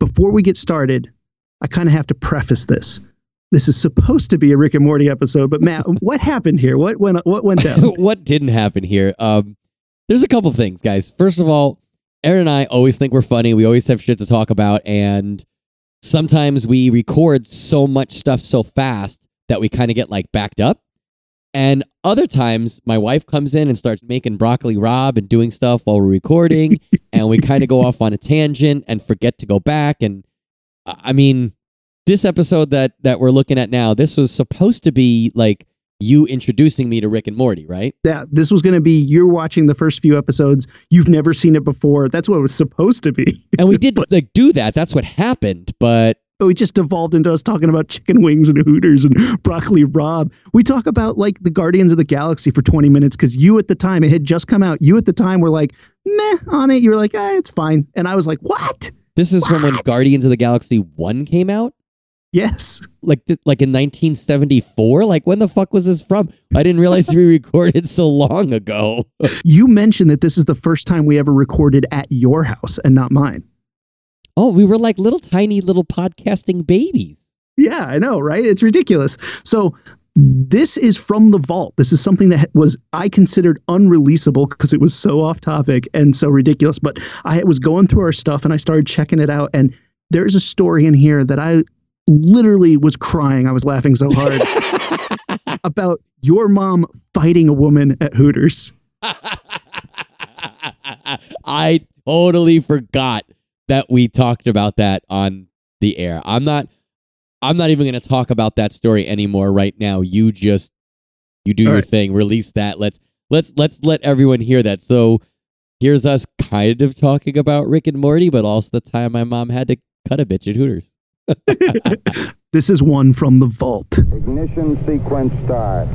before we get started, I kind of have to preface this. This is supposed to be a Rick and Morty episode, but Matt, what happened here? What went what went down? what didn't happen here? Um, there's a couple things, guys. First of all, Aaron and I always think we're funny. We always have shit to talk about, and sometimes we record so much stuff so fast that we kind of get like backed up. And other times, my wife comes in and starts making broccoli rabe and doing stuff while we're recording, and we kind of go off on a tangent and forget to go back. And I mean, this episode that that we're looking at now, this was supposed to be like you introducing me to Rick and Morty, right? Yeah, this was going to be you're watching the first few episodes. You've never seen it before. That's what it was supposed to be. And we did like do that. That's what happened. But but we just devolved into us talking about chicken wings and Hooters and broccoli rabe We talk about like the Guardians of the Galaxy for 20 minutes because you at the time, it had just come out. You at the time were like, meh on it. You were like, ah, it's fine. And I was like, what? this is from when Guardians of the Galaxy 1 came out? Yes. Like th- like in 1974? Like when the fuck was this from? I didn't realize we recorded so long ago. You mentioned that this is the first time we ever recorded at your house and not mine. Oh, we were like little tiny little podcasting babies. Yeah, I know, right? It's ridiculous. So this is from the vault. This is something that was I considered unreleasable because it was so off topic and so ridiculous. But I was going through our stuff and I started checking it out, and there's a story in here that I literally was crying. I was laughing so hard about your mom fighting a woman at Hooters. I totally forgot that we talked about that on the air. I'm not I'm not even going to talk about that story anymore right now. You just you do All your right. thing, release that. Let's let's let's let everyone hear that. So here's us kind of talking about Rick and Morty, but also the time my mom had to cut a bitch at Hooters. This is one from the vault. Ignition sequence start.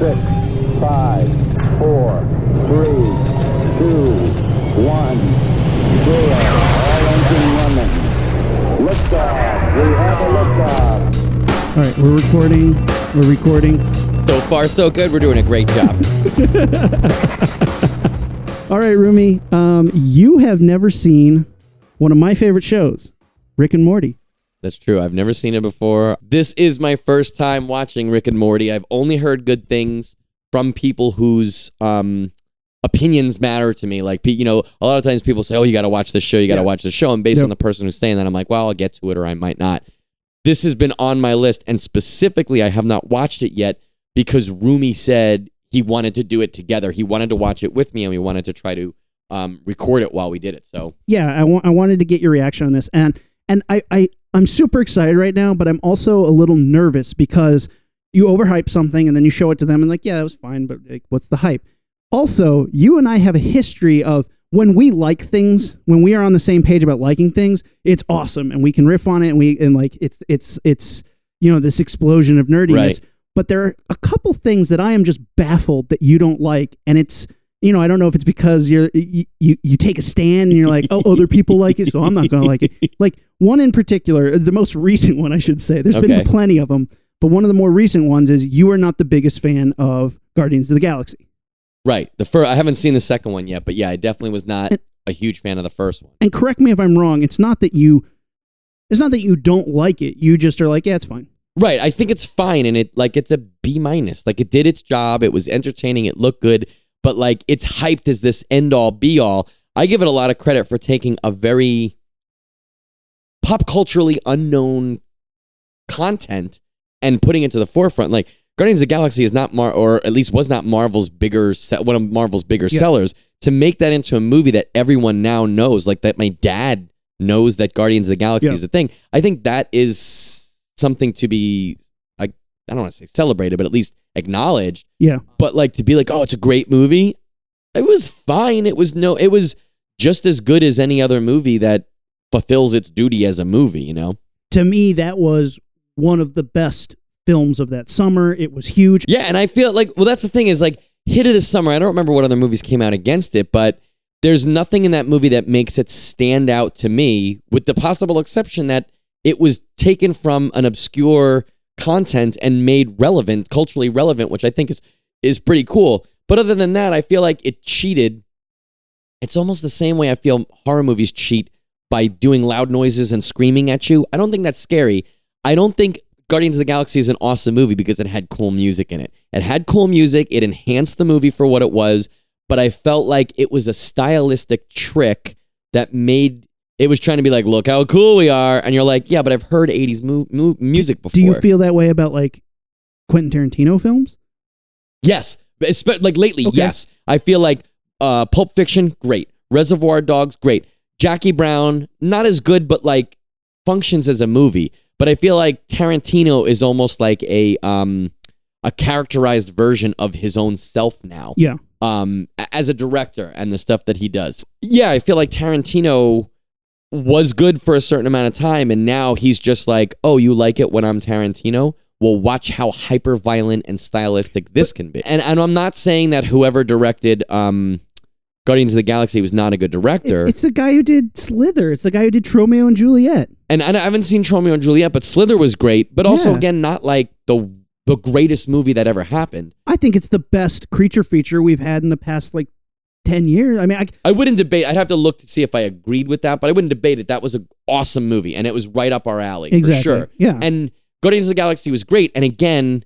Six, five, four, three, two, one, zero. All engine running. Liftoff. We have a liftoff. All right, we're recording. We're recording. So far so good. We're doing a great job. All right, Rumi, um, you have never seen one of my favorite shows, Rick and Morty. That's true. I've never seen it before. This is my first time watching Rick and Morty. I've only heard good things from people whose um, opinions matter to me. Like, you know, a lot of times people say, "Oh, you got to watch this show. You got to Yeah. watch this show." And based Yep. on the person who's saying that, I'm like, "Well, I'll get to it, or I might not." This has been on my list, and specifically, I have not watched it yet because Rumi said he wanted to do it together. He wanted to watch it with me, and we wanted to try to um, record it while we did it. So yeah, I wa- I wanted to get your reaction on this, and and I, I I'm super excited right now, but I'm also a little nervous because you overhype something and then you show it to them and like, yeah, it was fine, but like, what's the hype? Also, you and I have a history of when we like things, when we are on the same page about liking things, it's awesome, and we can riff on it, and we and like it's it's it's you know this explosion of nerdiness. Right. But there are a couple things that I am just baffled that you don't like, and it's you know I don't know if it's because you're you you, you take a stand and you're like oh other people like it, so I'm not going to like it. Like one in particular, the most recent one I should say. There's Okay. been plenty of them, but one of the more recent ones is you are not the biggest fan of Guardians of the Galaxy. Right. The first, I haven't seen the second one yet, but yeah, I definitely was not And- a huge fan of the first one. And correct me if I'm wrong. It's not that you, it's not that you don't like it. You just are like, yeah, it's fine. Right. I think it's fine, and it like it's a B minus. Like it did its job. It was entertaining. It looked good, but like it's hyped as this end all be all. I give it a lot of credit for taking a very pop culturally unknown content and putting it to the forefront. Like Guardians of the Galaxy is not Mar, or at least was not Marvel's bigger, se- one of Marvel's bigger Yeah. sellers. To make that into a movie that everyone now knows, like that, my dad knows that Guardians of the Galaxy Yeah. is a thing. I think that is something to be, like, I don't want to say celebrated, but at least acknowledged. Yeah. But like to be like, oh, it's a great movie. It was fine. It was no, it was just as good as any other movie that fulfills its duty as a movie. You know. To me, that was one of the best films of that summer. It was huge. Yeah, and I feel like well, that's the thing is like hit of the summer. I don't remember what other movies came out against it, but there's nothing in that movie that makes it stand out to me, with the possible exception that it was taken from an obscure content and made relevant, culturally relevant, which I think is is pretty cool. But other than that, I feel like it cheated. It's almost the same way I feel horror movies cheat by doing loud noises and screaming at you. I don't think that's scary. I don't think Guardians of the Galaxy is an awesome movie because it had cool music in it. It had cool music, it enhanced the movie for what it was, but I felt like it was a stylistic trick that made it was trying to be like, look how cool we are. And you're like, yeah, but I've heard 80s mu- mu- music before. Do you feel that way about like Quentin Tarantino films? Yes. Espe- Like lately, Okay. yes. I feel like uh, Pulp Fiction, great. Reservoir Dogs, great. Jackie Brown, not as good, but like functions as a movie. But I feel like Tarantino is almost like a um a characterized version of his own self now. Yeah. Um as a director and the stuff that he does. Yeah, I feel like Tarantino was good for a certain amount of time and now he's just like, "Oh, you like it when I'm Tarantino?" Well, watch how hyper violent and stylistic this can be. And and I'm not saying that whoever directed um Guardians of the Galaxy was not a good director. It's, it's the guy who did Slither. It's the guy who did Tromeo and Juliet. and I I haven't seen Tromeo and Juliet, but Slither was great, but also Yeah. again not like the the greatest movie that ever happened. I think it's the best creature feature we've had in the past like ten years. I mean, I, I wouldn't debate. I'd have to look to see if I agreed with that, but I wouldn't debate it. That was an awesome movie, and it was right up our alley Exactly. for sure. Yeah. And Guardians of the Galaxy was great, and again,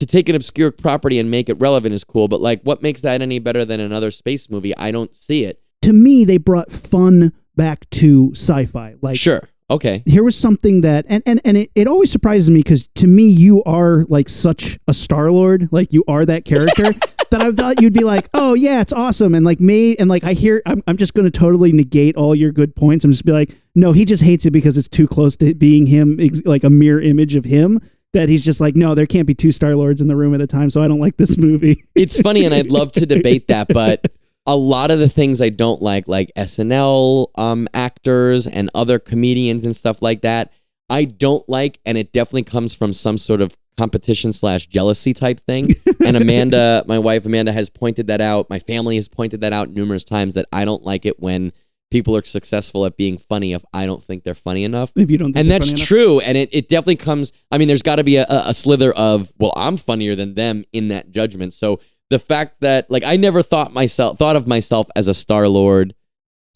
to take an obscure property and make it relevant is cool. But like, what makes that any better than another space movie? I don't see it. to me, they brought fun back to sci-fi. Like Sure, okay, here was something that and and, and it, it always surprises me because to me you are like such a star lord like you are that character that i thought you'd be like oh yeah it's awesome and like me and like i hear i'm, I'm just going to totally negate all your good points i'm just be like no he just hates it because it's too close to being him like a mere image of him that he's just like no there can't be two star lords in the room at a time so i don't like this movie it's funny, and I'd love to debate that, but a lot of the things I don't like, like SNL um, actors and other comedians and stuff like that, I don't like, and it definitely comes from some sort of competition slash jealousy type thing. and Amanda, my wife Amanda, has pointed that out. My family has pointed that out numerous times that I don't like it when people are successful at being funny if I don't think they're funny enough. If you don't think and that's funny enough. true and it, it definitely comes i mean there's got to be a, a slither of well i'm funnier than them in that judgment. So the fact that like i never thought myself thought of myself as a star lord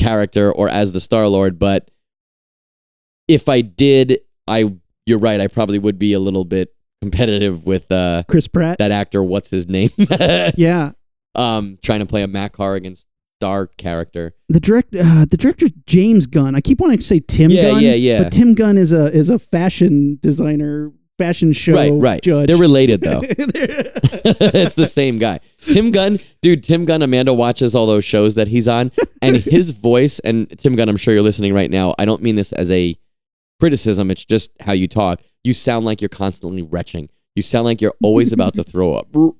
character or as the star lord but if i did i you're right i probably would be a little bit competitive with uh chris pratt. that actor what's his name? Yeah. Um trying to play a Mac matt Carrigan star character the direct uh, the director James Gunn. I keep wanting to say Tim Yeah, Gunn. yeah, yeah. But Tim Gunn is a is a fashion designer, fashion show right right judge. they're related though it's the same guy. Tim Gunn, dude, Tim Gunn, Amanda watches all those shows that he's on, and his voice, and Tim Gunn, I'm sure you're listening right now. I don't mean this as a criticism, it's just how you talk. You sound like you're constantly retching. You sound like you're always about to throw up. Make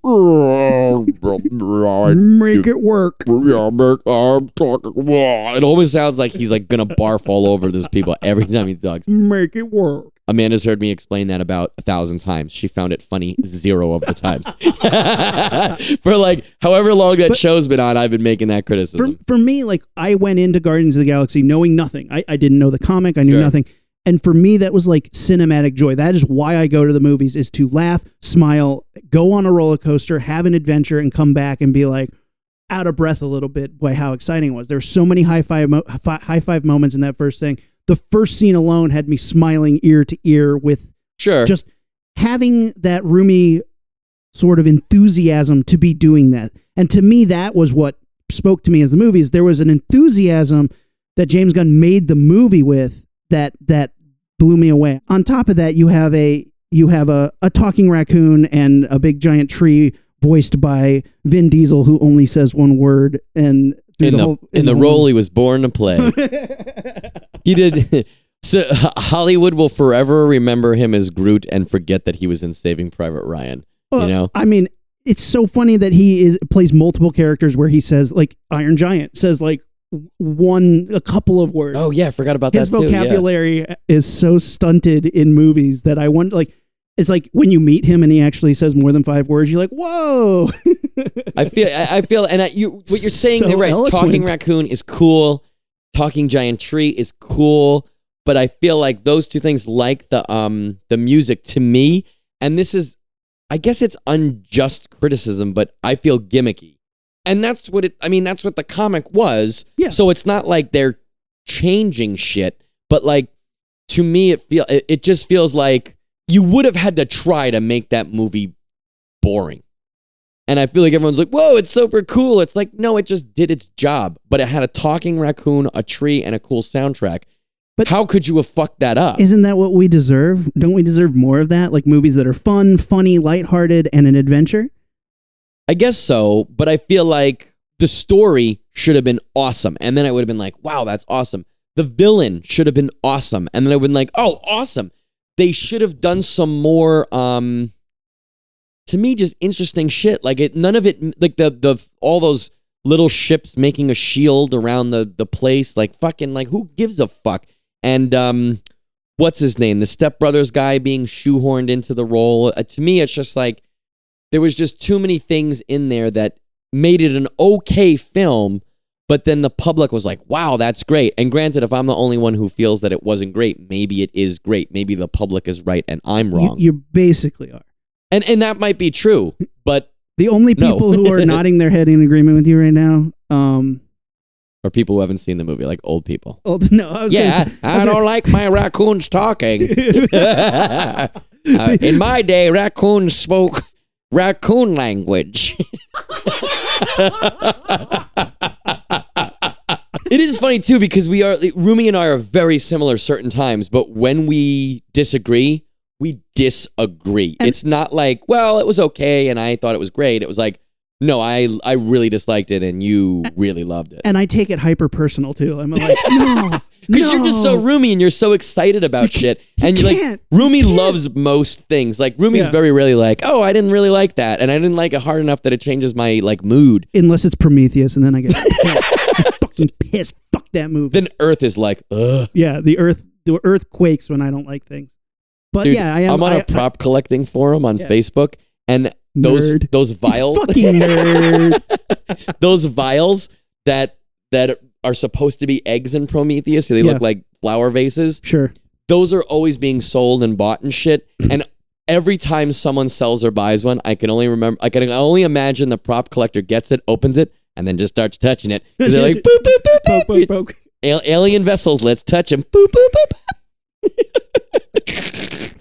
it work. It always sounds like he's like gonna barf all over those people every time he talks. Make it work. Amanda's heard me explain that about a thousand times. She found it funny zero of the times. For like however long that But- show's been on, I've been making that For criticism. for me, like I went into Guardians of the Galaxy knowing nothing. I, I didn't know the comic. I knew Sure. nothing. And for me, that was like cinematic joy. That is why I go to the movies: is to laugh, smile, go on a roller coaster, have an adventure, and come back and be like out of breath a little bit by how exciting it was. were so many high five mo- high five moments in that first thing. The first scene alone had me smiling ear to ear with Sure. just having that roomy sort of enthusiasm to be doing that. And to me, that was what spoke to me as the movies. there was an enthusiasm that James Gunn made the movie with that that blew me away. On top of that, you have a you have a, a talking raccoon and a big giant tree voiced by Vin Diesel who only says one word and in the, whole, in the whole- role he was born to play. he did. So Hollywood will forever remember him as Groot and forget that he was in Saving Private Ryan. Well, you know, I mean, it's so funny that he is plays multiple characters where he says like Iron Giant says like one a couple of words. oh yeah, I forgot about His that too. yeah. vocabulary is so stunted in movies that I wonder like it's like when you meet him and he actually says more than five words, you're like, whoa. I feel, I, I feel, and I, you, what you're saying, So they're right. eloquent. Talking raccoon is cool. Talking giant tree is cool. But I feel like those two things, like the um the music, to me, and this is, I guess it's unjust criticism, but I feel gimmicky, and that's what it. I mean, that's what the comic was. Yeah. So it's not like they're changing shit, but like to me, it feel it, it just feels like you would have had to try to make that movie boring. And I feel like everyone's like, whoa, it's super cool. It's like, no, it just did its job, but it had a talking raccoon, a tree, and a cool soundtrack. But- how could you have fucked that up? Isn't that what we deserve? Don't we deserve more of that? Like movies that are fun, funny, lighthearted, and an adventure? I guess so, but I feel like the story should have been awesome. And then I would have been like, wow, that's awesome. The villain should have been awesome. And then I would have been like, oh, awesome. They should have done some more um to me just interesting shit. Like it none of it like the the all those little ships making a shield around the the place. Like fucking like who gives a fuck? And um what's his name? The stepbrothers guy being shoehorned into the role. Uh, to me, it's just like there was just too many things in there that made it an okay film but then the public was like wow that's great. And granted if i'm the only one who feels that it wasn't great maybe it is great. Maybe the public is right and i'm wrong. you basically are. and and that might be true but The only people who are nodding their head in agreement with you right now, um, or people who haven't seen the movie like old people. Old, no, I was yeah gonna say, i, was don't gonna- like my raccoons talking. Uh, in my day raccoons spoke raccoon language It is funny too because we are Rumi and I are very similar certain times, but when we disagree, we disagree. And- it's not like, well, it was okay and I thought it was great. It was like, no, I I really disliked it and you really loved it. and I take it hyper personal too. I'm like, no, Because you're just so Rumi and you're so excited about shit. And you you're like. Rumi You loves most things. Like Rumi's Yeah. very rarely like, oh, I didn't really like that. And I didn't like it hard enough that it changes my like mood. unless it's Prometheus, and then I get pissed. Fucking pissed. Fuck that movie. Then Earth is like, ugh. yeah, the earth, the earth quakes when I don't like things. But Dude, yeah, I am. I'm on I- a prop collecting forum on Yeah. Facebook, and those Nerd. those vials, fucking nerd. those vials that that are supposed to be eggs in Prometheus, they Yeah. look like flower vases. Sure. Those are always being sold and bought and shit. And every time someone sells or buys one, I can only remember, I can only imagine the prop collector gets it, opens it, and then just starts touching it. 'Cause they're like, boop, boop, boop, boop. poke, poke. Al- alien vessels, let's touch them. Boop, boop, boop.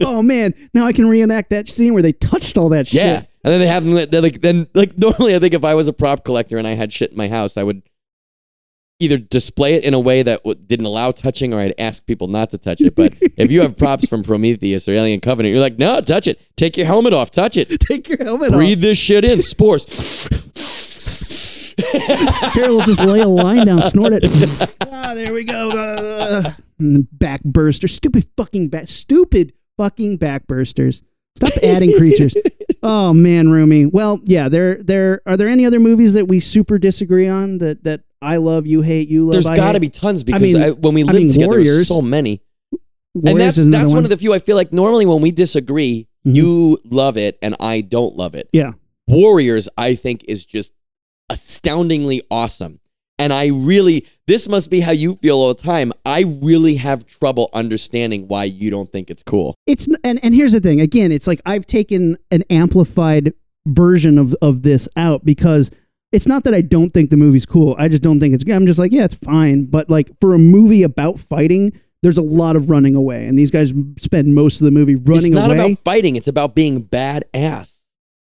Oh man, now I can reenact that scene where they touched all that shit. Yeah, and then they have them. They're like then like normally, I think if I was a prop collector and I had shit in my house, I would either display it in a way that w- didn't allow touching, or I'd ask people not to touch it. But if you have props from Prometheus or Alien Covenant, you're like, no, touch it. Take your helmet off. Touch it. Take your helmet off. Breathe this shit in. Spores. Here, we'll just lay a line down, snort it. ah, there we go. Uh, back burster. Stupid fucking back. Stupid fucking back bursters. Stop adding creatures. Oh man, Rumi. Well, yeah. There, there. Are there any other movies that we super disagree on that that I love, you hate, you love? There's I got to be tons because mean- I when we I mean, together, there's Warriors. so many. Warriors and that's that's one. of the few I feel like normally when we disagree, Mhm. you love it and I don't love it. Yeah. Warriors, I think, is just astoundingly awesome. And I really, this must be how you feel all the time. I really have trouble understanding why you don't think it's cool. it's and and here's the thing again it's like i've taken an amplified version of of this out because it's not that i don't think the movie's cool. I just don't think it's good. I'm just like yeah it's fine. But like for a movie about fighting there's a lot of running away. And these guys spend most of the movie running it's not away. about fighting, it's about being badass.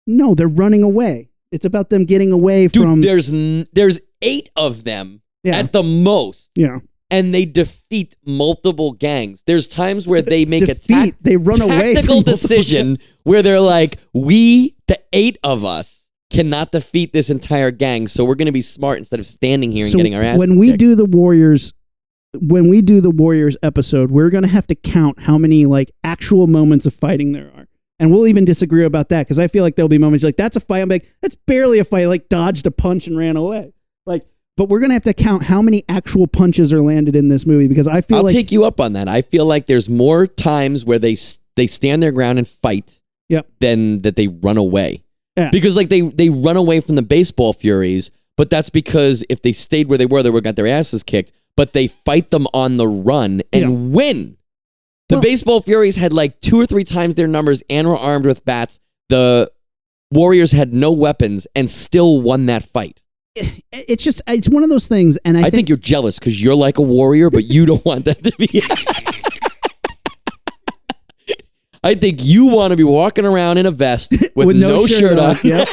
no they're running away. It's about them getting away Dude, from there's n- there's eight of them yeah. at the most, yeah. And they defeat multiple gangs. There's times where they make a defeat? they run away tactical decision where they're like, we, the eight of us, cannot defeat this entire gang, so we're going to be smart instead of standing here and So getting our ass. when we kicked. do the warriors when we do the warriors episode we're going to have to count how many like actual moments of fighting there are and we'll even disagree about that because i feel like there'll be moments like that's a fight i'm like that's barely a fight like dodged a punch and ran away like but we're going to have to count how many actual punches are landed in this movie because i feel like I'll like take you up on that. I feel like there's more times where they they stand their ground and fight Yep. than that they run away. Yeah. Because like they they run away from the baseball furies, but that's because if they stayed where they were, they would have got their asses kicked. But they fight them on the run and Yeah. win. The Well- baseball furies had like two or three times their numbers and were armed with bats. The Warriors had no weapons and still won that fight. Eh, eh, it's just it's one of those things, and I, I think, think you're jealous because you're like a warrior, but you don't want that to be. I think you want to be walking around in a vest with, no, shirt, on. Yep.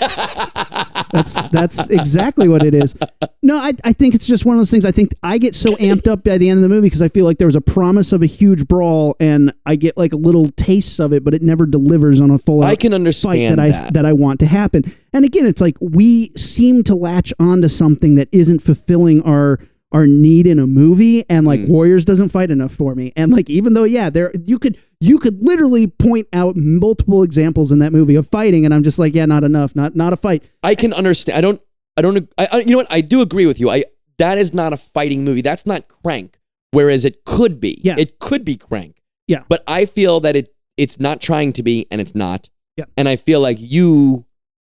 that's that's exactly what it is. No, I, I think it's just one of those things. I think I get so amped up by the end of the movie because I feel like there was a promise of a huge brawl, and I get like a little tastes of it, but it never delivers on a full. I can fight understand that I that. that I want to happen. And again, it's like we seem to latch onto something that isn't fulfilling our our need in a movie and like Mm. Warriors doesn't fight enough for me. And like even though yeah, there you could you could literally point out multiple examples in that movie of fighting and I'm just like yeah, not enough, not not a fight. I can understand. I don't. I don't. I, I, you know what? I do agree with you. I that is not a fighting movie. That's not Crank. Whereas it could be. Yeah. It could be Crank. Yeah. But I feel that it it's not trying to be, and it's not. Yeah. And I feel like you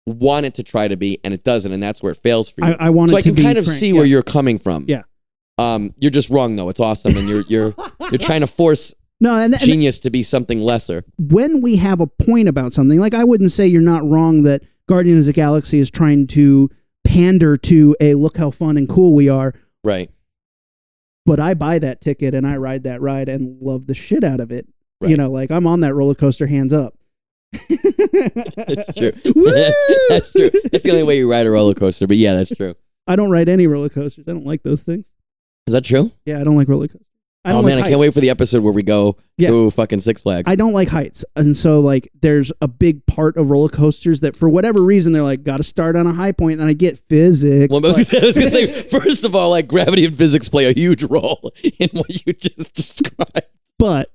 want it to try to be, and it doesn't, and that's where it fails for you. I, I want so I to can kind of Crank, see yeah. where you're coming from. Yeah. Um, you're just wrong though. It's awesome, and you're you're you're trying to force No, and, and genius to be something lesser. when we have a point about something, like I wouldn't say you're not wrong that Guardians of the Galaxy is trying to pander to a look how fun and cool we are, Right. but I buy that ticket and I ride that ride and love the shit out of it. You know, like I'm on that roller coaster hands up. That's true. That's true. That's the only way you ride a roller coaster. But yeah, that's true. I don't ride any roller coasters. I don't like those things. Is that true? Yeah, I don't like roller coasters. I don't oh like man, I can't wait for the episode where we go Yeah. to fucking Six Flags. I don't like heights. And so like there's a big part of roller coasters that for whatever reason they're like gotta start on a high point and I get physics. well, I was, but- gonna, I was gonna say, first of all, like gravity and physics play a huge role in what you just described. but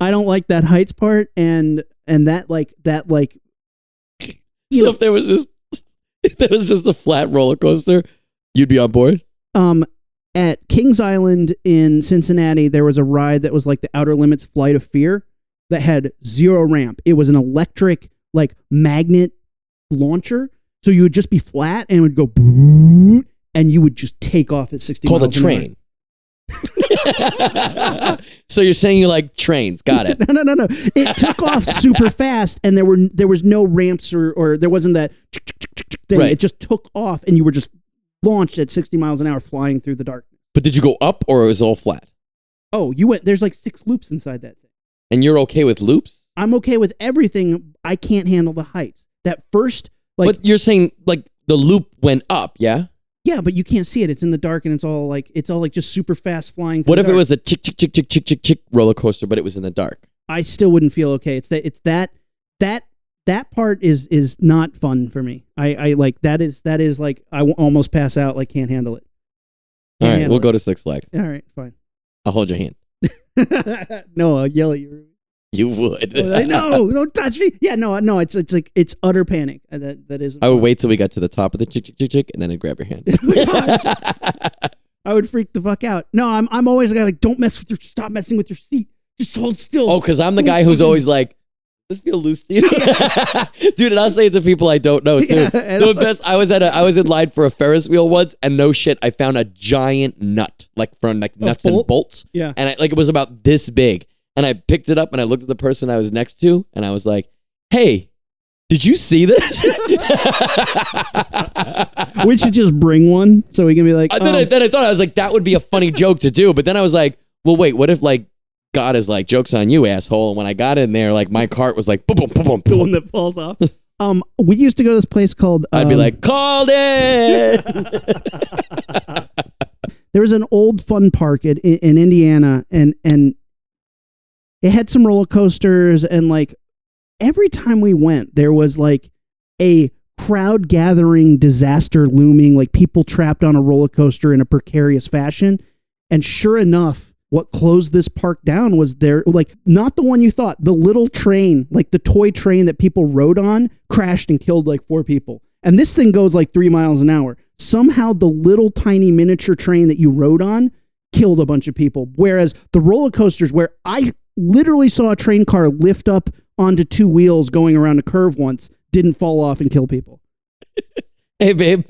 I don't like that heights part and and that like that like so know- if there was just if there was just a flat roller coaster, you'd be on board. um at Kings Island in Cincinnati there was a ride that was like the Outer Limits Flight of Fear that had zero ramp. It was an electric like magnet launcher. So you would just be flat and it would go and you would just take off at 60 Called a miles an hour. train. so you're saying you like trains? Got it. No, no, no, no. It took off super fast, and there were there was no ramps or or there wasn't that thing. Right. It just took off, and you were just launched at sixty miles an hour, flying through the dark. But did you go up or it was all flat? Oh, you went. There's like six loops inside that thing. And you're okay with loops? I'm okay with everything. I can't handle the heights. That first, like, but you're saying like the loop went up, yeah? yeah, but you can't see it. It's in the dark, and it's all like it's all like just super fast flying. What if it was a tick tick tick tick tick tick chick roller coaster, but it was in the dark? I still wouldn't feel okay. It's that. It's that. That. That part is is not fun for me. I, I like that is that is like I w- almost pass out. Like can't handle it. All right, we'll go to Six Flags. All right, fine. I'll hold your hand. no, I'll yell at you. You would. Like, no, don't touch me. Yeah, no, no. It's it's like it's utter panic. Uh, That that is. I would wait till we got to the top of the chick chick chick chick, and then I'd grab your hand. I would freak the fuck out. No, I'm I'm always the guy like don't mess with your stop messing with your seat. Just hold still. oh, because I'm the guy who's always like, "Does this feel loose to you, dude?" And I'll say it to people I don't know too. Yeah, the best. I was at a. I was in line for a Ferris wheel once, and no shit, I found a giant nut, like from like nuts and bolts. Yeah. and I, like it was about this big, and I picked it up and I looked at the person I was next to, and I was like, "Hey." Did you see this? we should just bring one so we can be like. And then, I, um, then I thought I was like, that would be a funny joke to do. But then I was like, well, wait, what if like God is like jokes on you, asshole? And when I got in there, like my cart was like, boom, boom, boom, boom, the boom. one that falls off. Um, we used to go to this place called. I'd be um, like, called it. there was an old fun park in, in Indiana, and and it had some roller coasters, and like every time we went, there was like a crowd gathering disaster looming, like people trapped on a roller coaster in a precarious fashion. And sure enough, what closed this park down was there, like not the one you thought, the little train, like the toy train that people rode on, crashed and killed like four people. And this thing goes like three miles an hour. Somehow, the little tiny miniature train that you rode on killed a bunch of people. Whereas the roller coasters, where I literally saw a train car lift up onto two wheels going around a curve once, didn't fall off and kill people. hey, babe.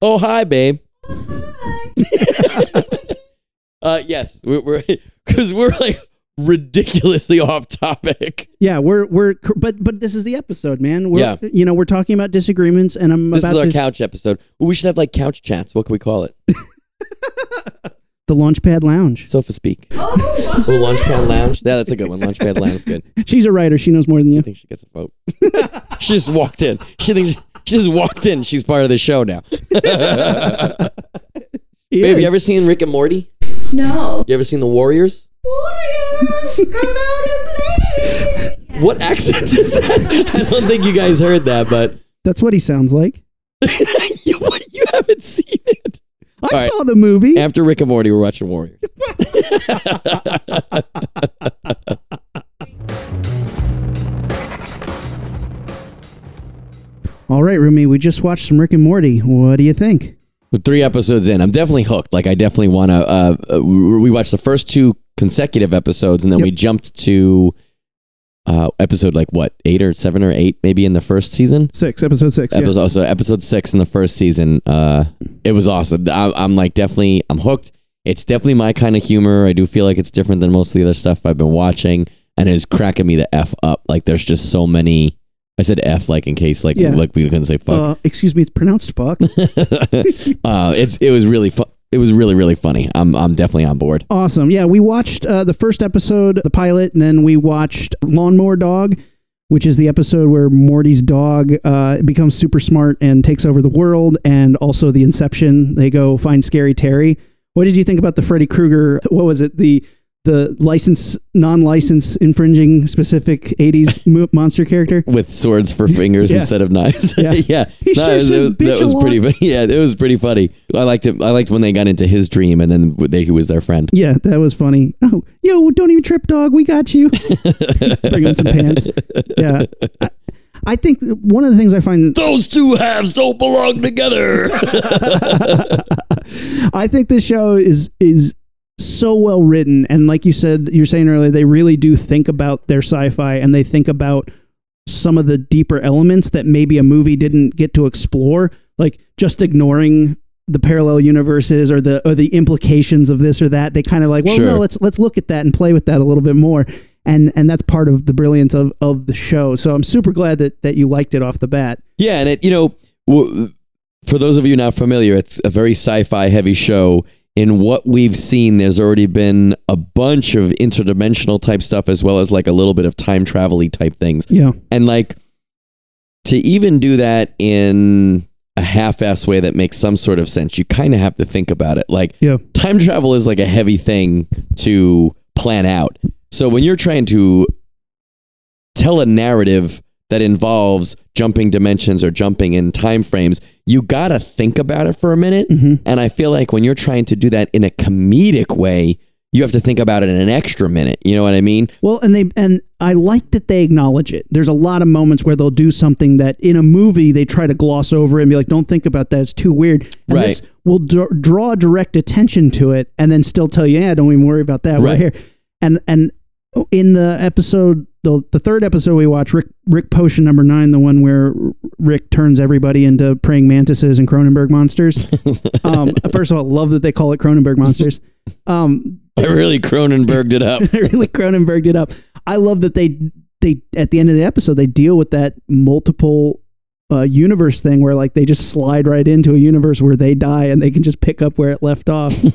Oh, hi, babe. uh, yes, we're we're because we're like ridiculously off topic. Yeah, we're we're but but this is the episode, man. We're, Yeah. you know we're talking about disagreements, and I'm This is about our to, couch episode. We should have like couch chats. What can we call it? the Launchpad Lounge. Sofa speak. Oh, Launchpad Lounge. Yeah, that's a good one. Launchpad Lounge is good. She's a writer; she knows more than you. I think she gets a vote. she just walked in. She thinks she just walked in. She's part of the show now. She Babe, is. you ever seen Rick and Morty? No. You ever seen The Warriors? Warriors, come out and play. What accent is that? I don't think you guys heard that, but That's what he sounds like. you, what, you haven't seen it. I right. saw the movie. After Rick and Morty, we're watching Warriors. All right, Rumi, we just watched some Rick and Morty. What do you think? With three episodes in, I'm definitely hooked. Like I definitely want to. Uh, uh, we watched the first two consecutive episodes, and then Yep. we jumped to uh, episode like what eight or seven or eight, maybe in the first season. Six, episode six. yeah. Episode, also episode six in the first season. Uh, it was awesome. I, I'm like definitely, I'm hooked. It's definitely my kind of humor. I do feel like it's different than most of the other stuff I've been watching, and it's cracking me the f up. Like there's just so many. I said f like in case like Yeah. like we couldn't say fuck. Uh, excuse me, it's pronounced fuck. uh, it's it was really fun. It was really really funny. I'm I'm definitely on board. awesome. Yeah, we watched uh, the first episode, the pilot, and then we watched Lawnmower Dog, which is the episode where Morty's dog uh, becomes super smart and takes over the world, and also the Inception. They go find Scary Terry. What did you think about the Freddy Krueger? What was it? The the license, non-license infringing specific '80s mo- monster character. With swords for fingers Yeah. instead of knives. Yeah. yeah. He No, sure was- says it was- that was lot. pretty. Yeah, it was pretty funny. I liked it. I liked when they got into his dream and then they, he was their friend. Yeah, that was funny. Oh, yo, don't even trip, dog. We got you. Bring him some pants. Yeah. I, I think one of the things I find, Those two halves don't belong together. I think this show is is so well written, and like you said, you're saying earlier, they really do think about their sci-fi, and they think about some of the deeper elements that maybe a movie didn't get to explore, like just ignoring the parallel universes or the or the implications of this or that. They kind of like, well, Sure. no, let's let's look at that and play with that a little bit more. And and that's part of the brilliance of, of the show. So I'm super glad that that you liked it off the bat. Yeah, and it you know, w- for those of you not familiar, it's a very sci-fi heavy show. In what we've seen, there's already been a bunch of interdimensional type stuff, as well as like a little bit of time travel type things. Yeah. And like to even do that in a half-ass way that makes some sort of sense, you kind of have to think about it. Like Yeah. time travel is like a heavy thing to plan out. So when you're trying to tell a narrative that involves jumping dimensions or jumping in time frames, you got to think about it for a minute. Mhm. And I feel like when you're trying to do that in a comedic way, you have to think about it in an extra minute. You know what I mean? Well, and they and I like that they acknowledge it. There's a lot of moments where they'll do something that in a movie they try to gloss over and be like, "Don't think about that; it's too weird." And Right. this will dr- draw direct attention to it, and then still tell you, "Yeah, don't even worry about that. We're Right. here." And and in the episode, the the third episode we watched, Rick Rick Potion number nine, the one where Rick turns everybody into praying mantises and Cronenberg monsters. um, first of all, love that they call it Cronenberg monsters. Um, I really Cronenberged it up. I really Cronenberged it up. I love that they they at the end of the episode they deal with that multiple uh, universe thing where like they just slide right into a universe where they die and they can just pick up where it left off,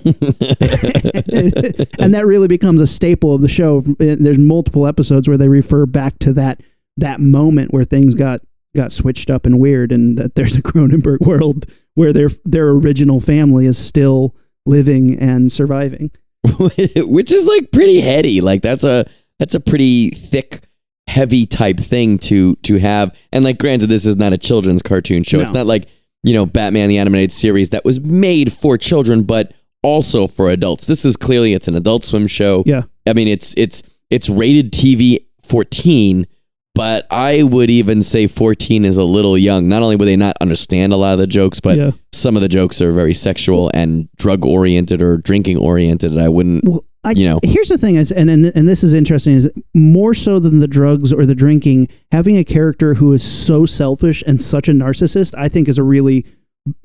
and that really becomes a staple of the show. There's multiple episodes where they refer back to that that moment where things got got switched up and weird, and that there's a Cronenberg world where their their original family is still living and surviving. which is like pretty heady. Like that's a that's a pretty thick, heavy type thing to to have. And like, granted, this is not a children's cartoon show. It's not like you know Batman the animated series that was made for children, but also for adults. This is clearly it's an Adult Swim show. Yeah. I mean, it's it's it's rated TV 14, but I would even say 14 is a little young. Not only would they not understand a lot of the jokes, but Yeah. some of the jokes are very sexual and drug oriented or drinking oriented. I wouldn't Well, I, You know. here's the thing is, and, and and this is interesting is more so than the drugs or the drinking, having a character who is so selfish and such a narcissist, I think is a really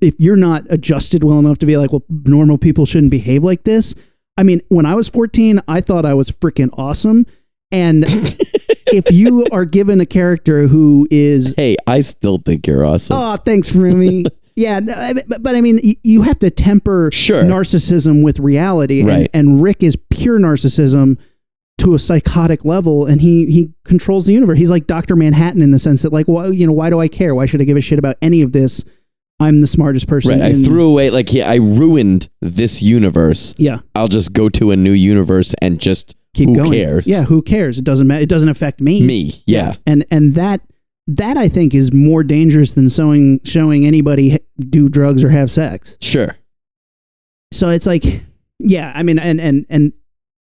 if you're not adjusted well enough to be like, well, normal people shouldn't behave like this. I mean, when I was 14, I thought I was freaking awesome. And if you are given a character who is Hey, I still think you're awesome. Oh, thanks, Rumi. yeah, but, but I mean, you have to temper Sure. narcissism with reality, Right. and, and Rick is pure narcissism to a psychotic level, and he he controls the universe. He's like Doctor Manhattan in the sense that, like, why you know, why do I care? Why should I give a shit about any of this? I'm the smartest person. right. I threw away like yeah, I ruined this universe. Yeah, I'll just go to a new universe and just keep who going. cares? Yeah, who cares? It doesn't matter. It doesn't affect me. Me. Yeah. and and that that I think is more dangerous than showing showing anybody do drugs or have sex. Sure. so it's like yeah i mean and and and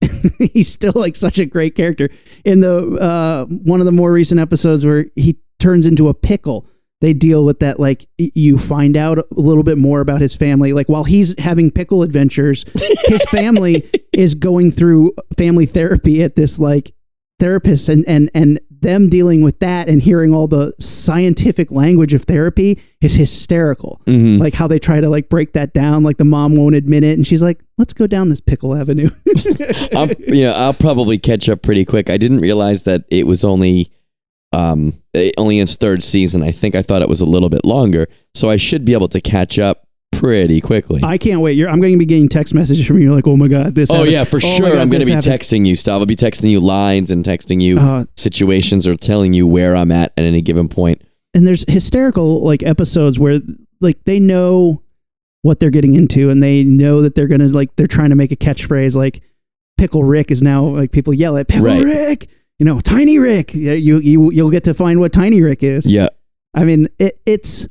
he's still like such a great character in the uh one of the more recent episodes where he turns into a pickle they deal with that like you find out a little bit more about his family like while he's having pickle adventures his family is going through family therapy at this like therapist and and and them dealing with that and hearing all the scientific language of therapy is hysterical Mhm. like how they try to like break that down like the mom won't admit it and she's like let's go down this pickle avenue I'm, you know, I'll probably catch up pretty quick. I didn't realize that it was only, um, eh, only its third season. I think I thought it was a little bit longer, so I should be able to catch up pretty quickly. i can't wait You're, i'm going to be getting text messages from you like oh my god this oh happened. yeah, for Oh sure. God, I'm going to be happened." texting you stuff. I'll be texting you lines and texting you Uh, situations or telling you where I'm at at any given point. and there's hysterical like episodes where like they know what they're getting into and they know that they're gonna like they're trying to make a catchphrase like pickle rick is now like people yell at pickle Right. rick you know tiny rick you you you'll get to find what tiny rick is Yeah. I mean, it, it's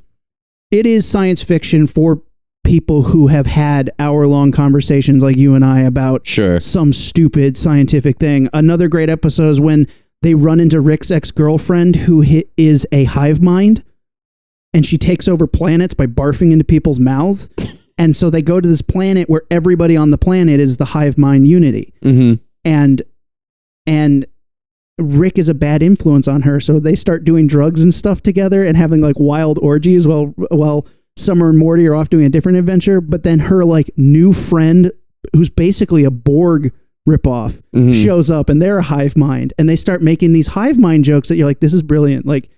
it is science fiction for people who have had hour long conversations like you and I about Sure. some stupid scientific thing. Another great episode is when they run into Rick's ex girlfriend who is a hive mind, and she takes over planets by barfing into people's mouths. And so they go to this planet where everybody on the planet is the hive mind unity Mm-hmm. and and Rick is a bad influence on her, so they start doing drugs and stuff together and having like wild orgies while while Summer and Morty are off doing a different adventure. But then her like new friend, who's basically a Borg ripoff, Mhm. shows up and they're a hive mind, and they start making these hive mind jokes that you're like, this is brilliant. Like,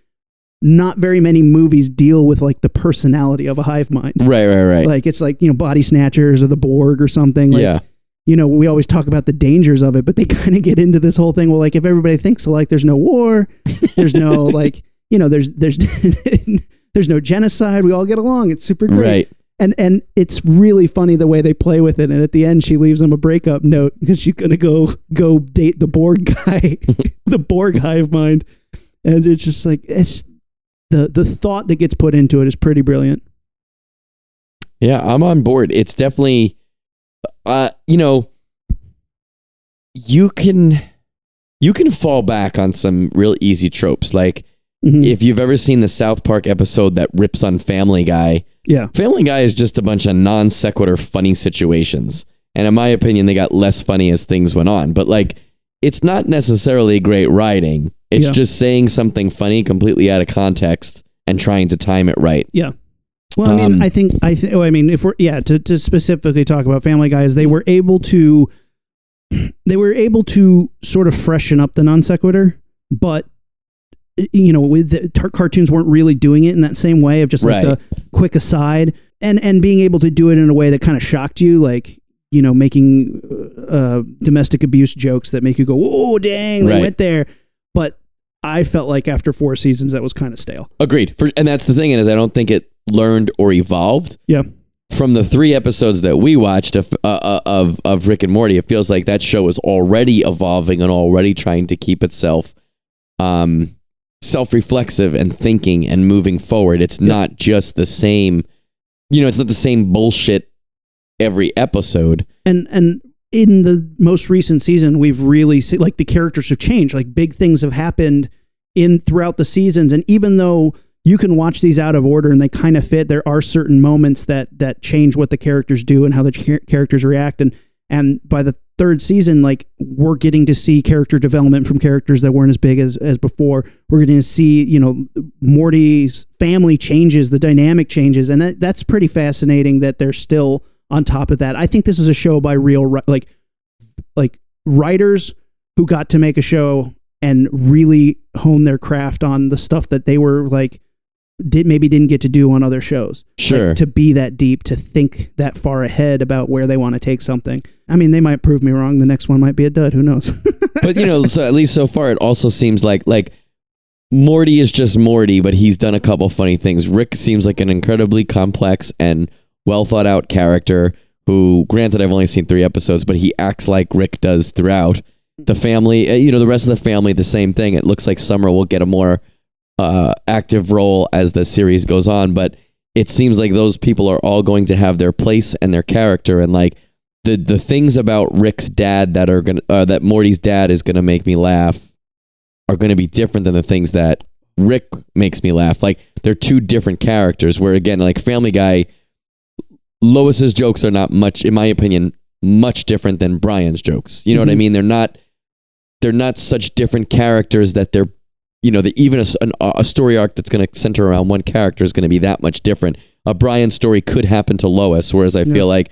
not very many movies deal with like the personality of a hive mind. Right. Right. Right. Like it's like you know body snatchers or the Borg or something. Like, yeah. You know, we always talk about the dangers of it, but they kind of get into this whole thing. Well, like if everybody thinks alike, there's no war, there's no like, you know, there's there's there's no genocide. We all get along. It's super great. Right. And and it's really funny the way they play with it. And at the end, she leaves him a breakup note because she's gonna go go date the Borg guy, the Borg hive mind. And it's just like it's the the thought that gets put into it is pretty brilliant. Yeah, I'm on board. It's definitely, uh, you know, you can, you can fall back on some real easy tropes. Like Mhm. if you've ever seen the South Park episode that rips on Family Guy, yeah, Family Guy is just a bunch of non sequitur funny situations. And in my opinion, they got less funny as things went on. But like, it's not necessarily great writing. It's Yeah. just saying something funny completely out of context and trying to time it right. Yeah. Well, I mean, Um, I think I think. Oh, I mean, if we're yeah to to specifically talk about Family Guys, they were able to they were able to sort of freshen up the non sequitur, but you know, with the tar- cartoons weren't really doing it in that same way of just like Right. the quick aside and and being able to do it in a way that kind of shocked you, like you know, making uh, domestic abuse jokes that make you go, "Oh, dang, they Right. went there." But I felt like after four seasons, that was kind of stale. Agreed. For, and that's the thing is, I don't think it learned or evolved. Yeah. From the three episodes that we watched of, uh, uh, of of Rick and Morty, it feels like that show is already evolving and already trying to keep itself um, self reflexive and thinking and moving forward. It's not just the same, you know, it's not the same bullshit every episode. and and in the most recent season we've really seen like the characters have changed like big things have happened in throughout the seasons and even though you can watch these out of order and they kind of fit. There are certain moments that that change what the characters do and how the char- characters react. And and by the third season like we're getting to see character development from characters that weren't as big as as before. We're getting to see you know morty's family changes the dynamic changes. And that, that's pretty fascinating that they're still on top of that. I think this is a show by real like like writers who got to make a show and really hone their craft on the stuff that they were like did maybe didn't get to do on other shows. Like, Sure. to be that deep, to think that far ahead about where they want to take something. I mean, they might prove me wrong. The next one might be a dud. Who knows? but you know, so at least so far, it also seems like like Morty is just Morty, but he's done a couple funny things. Rick seems like an incredibly complex and well thought out character. Who, granted, I've only seen three episodes, but he acts like Rick does throughout. The family, uh, you know, the rest of the family, the same thing. It looks like Summer will get a more uh, active role as the series goes on, but it seems like those people are all going to have their place and their character, and like the the things about Rick's dad that are gonna uh, that Morty's dad is gonna make me laugh are gonna be different than the things that Rick makes me laugh. Like they're two different characters. Where again, like Family Guy, Lois's jokes are not much, in my opinion, much different than Brian's jokes. You know what I Mhm. mean? They're not they're not such different characters that they're you know, the, even a, an, a story arc that's going to center around one character is going to be that much different. A Brian story could happen to Lois, whereas I Yeah. feel like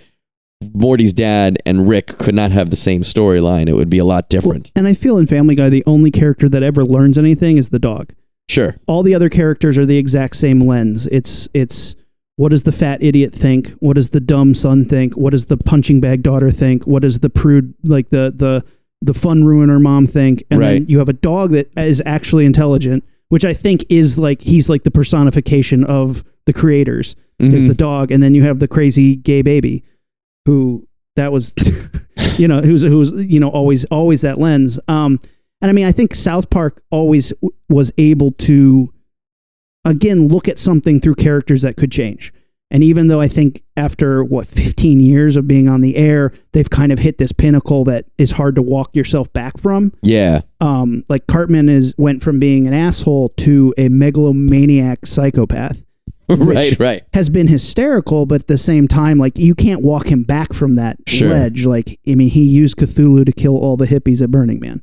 Morty's dad and Rick could not have the same storyline. It would be a lot different. and I feel in Family Guy, the only character that ever learns anything is the dog. Sure. all the other characters are the exact same lens. It's it's what does the fat idiot think? What does the dumb son think? What does the punching bag daughter think? What does the prude like the the the fun ruiner mom think? And then you have a dog that is actually intelligent, which I think is like he's like the personification of the creators is Mhm. the dog, and then you have the crazy gay baby who that was you know who's who's you know always always that lens um and i mean i think south park always w- was able to again look at something through characters that could change and even though i think after what 15 years of being on the air they've kind of hit this pinnacle that is hard to walk yourself back from yeah. um like cartman is went from being an asshole to a megalomaniac psychopath right, right. has been hysterical, but at the same time, like you can't walk him back from that Sure. ledge. Like, I mean, he used Cthulhu to kill all the hippies at Burning Man.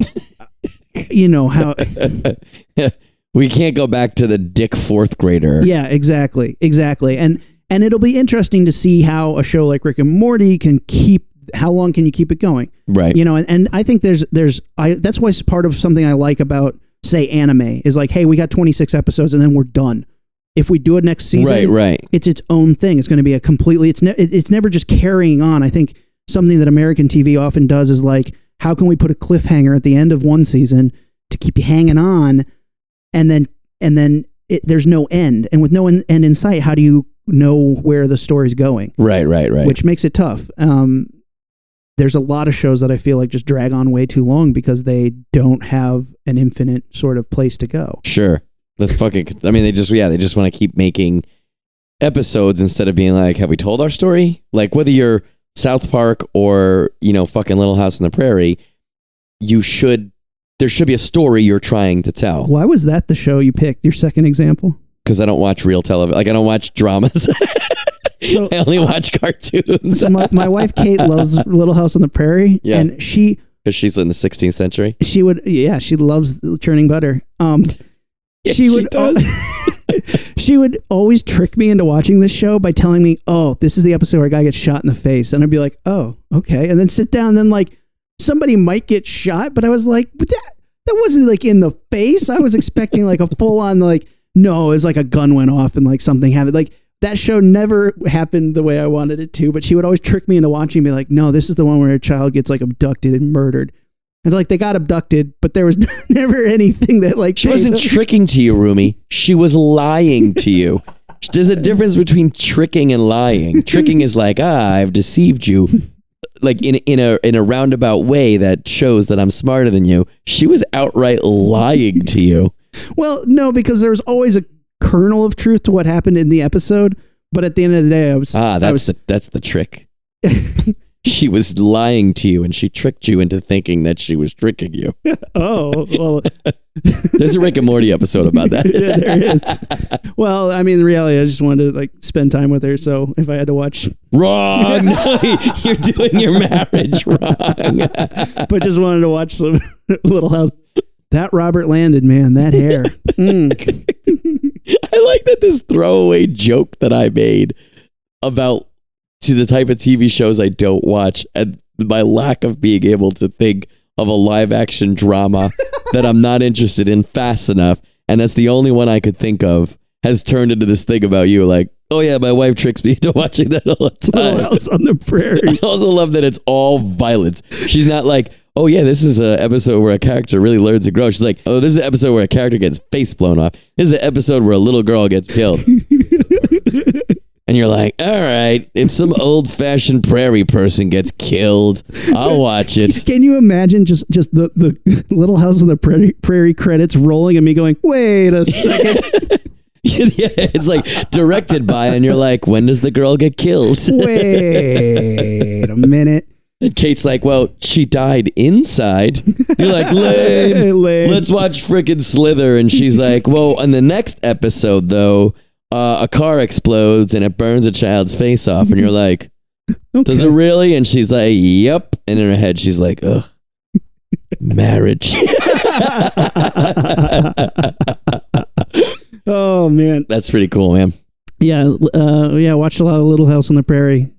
you know how? we can't go back to the dick fourth grader. Yeah, exactly, exactly. And and it'll be interesting to see how a show like Rick and Morty can keep. How long can you keep it going? Right. You know, and, and I think there's there's I that's why it's part of something I like about say anime is like, hey, we got 26 episodes and then we're done. If we do it next season, right, right. it's its own thing. It's going to be a completely. It's ne- it's never just carrying on. I think something that American TV often does is like, how can we put a cliffhanger at the end of one season to keep you hanging on, and then and then it, there's no end, and with no en- end in sight, how do you know where the story's going? Right, right, right. Which makes it tough. Um, there's a lot of shows that I feel like just drag on way too long because they don't have an infinite sort of place to go. Sure. That's fucking. I mean, they just yeah, they just want to keep making episodes instead of being like, have we told our story? Like whether you're South Park or you know fucking Little House on the Prairie, you should. There should be a story you're trying to tell. Why was that the show you picked? Your second example? Because I don't watch real television. Like I don't watch dramas. So I only watch cartoons. so my, my wife Kate loves Little House on the Prairie, Yeah. and she Because she's in the 16th century. she would yeah she loves churning butter. Um, Yeah, she she would does. she would always trick me into watching this show by telling me, "Oh, this is the episode where a guy gets shot in the face," and I'd be like, "Oh, okay," and then sit down. And then like somebody might get shot, but I was like, "But that that wasn't like in the face." I was expecting like a full on like no, it was like a gun went off and like something happened. Like that show never happened the way I wanted it to, but she would always trick me into watching be like, no, this is the one where a child gets like abducted and murdered. It's like they got abducted, but there was never anything that like She wasn't tricking to you, Rumi. She was lying to you. There's a difference between tricking and lying. Tricking is like, ah, I've deceived you. Like in in a in a roundabout way that shows that I'm smarter than you. She was outright lying to you. Well, no, because there's always a kernel of truth to what happened in the episode. But at the end of the day, I was Ah, that's was, the that's the trick. she was lying to you and she tricked you into thinking that she was tricking you. oh well, There's a Rick and Morty episode about that. yeah, there is. Well, I mean, in reality, I just wanted to like spend time with her. So if I had to watch, Wrong. No, you're doing your marriage wrong. but just wanted to watch some Little House. That Robert landed, man, that hair. Mm. I like that this throwaway joke that I made about to the type of TV shows I don't watch, and my lack of being able to think of a live action drama that I'm not interested in fast enough, and that's the only one I could think of, has turned into this thing about you. Like, oh yeah, my wife tricks me into watching that all the Little time. House on the Prairie. I also love that it's all violence. She's not like, oh yeah, this is an episode where a character really learns to grow. She's like, oh, this is an episode where a character gets face blown off. This is an episode where a little girl gets killed. and you're like, all right, if some old fashioned prairie person gets killed, I'll watch it. Can you imagine just just the the Little House on the Prairie, Prairie credits rolling and me going, wait a second, yeah, it's like directed by, and you're like, when does the girl get killed? wait a minute. And Kate's like, well, she died inside. You're like, lame. Lame. Let's watch frickin' Slither. And she's like, well, in the next episode, though, uh, a car explodes and it burns a child's face off. And you're like, does it really? And she's like, yep. And in her head, she's like, ugh, marriage. Oh man, That's pretty cool, man. yeah, uh, yeah. Watched a lot of Little House on the Prairie.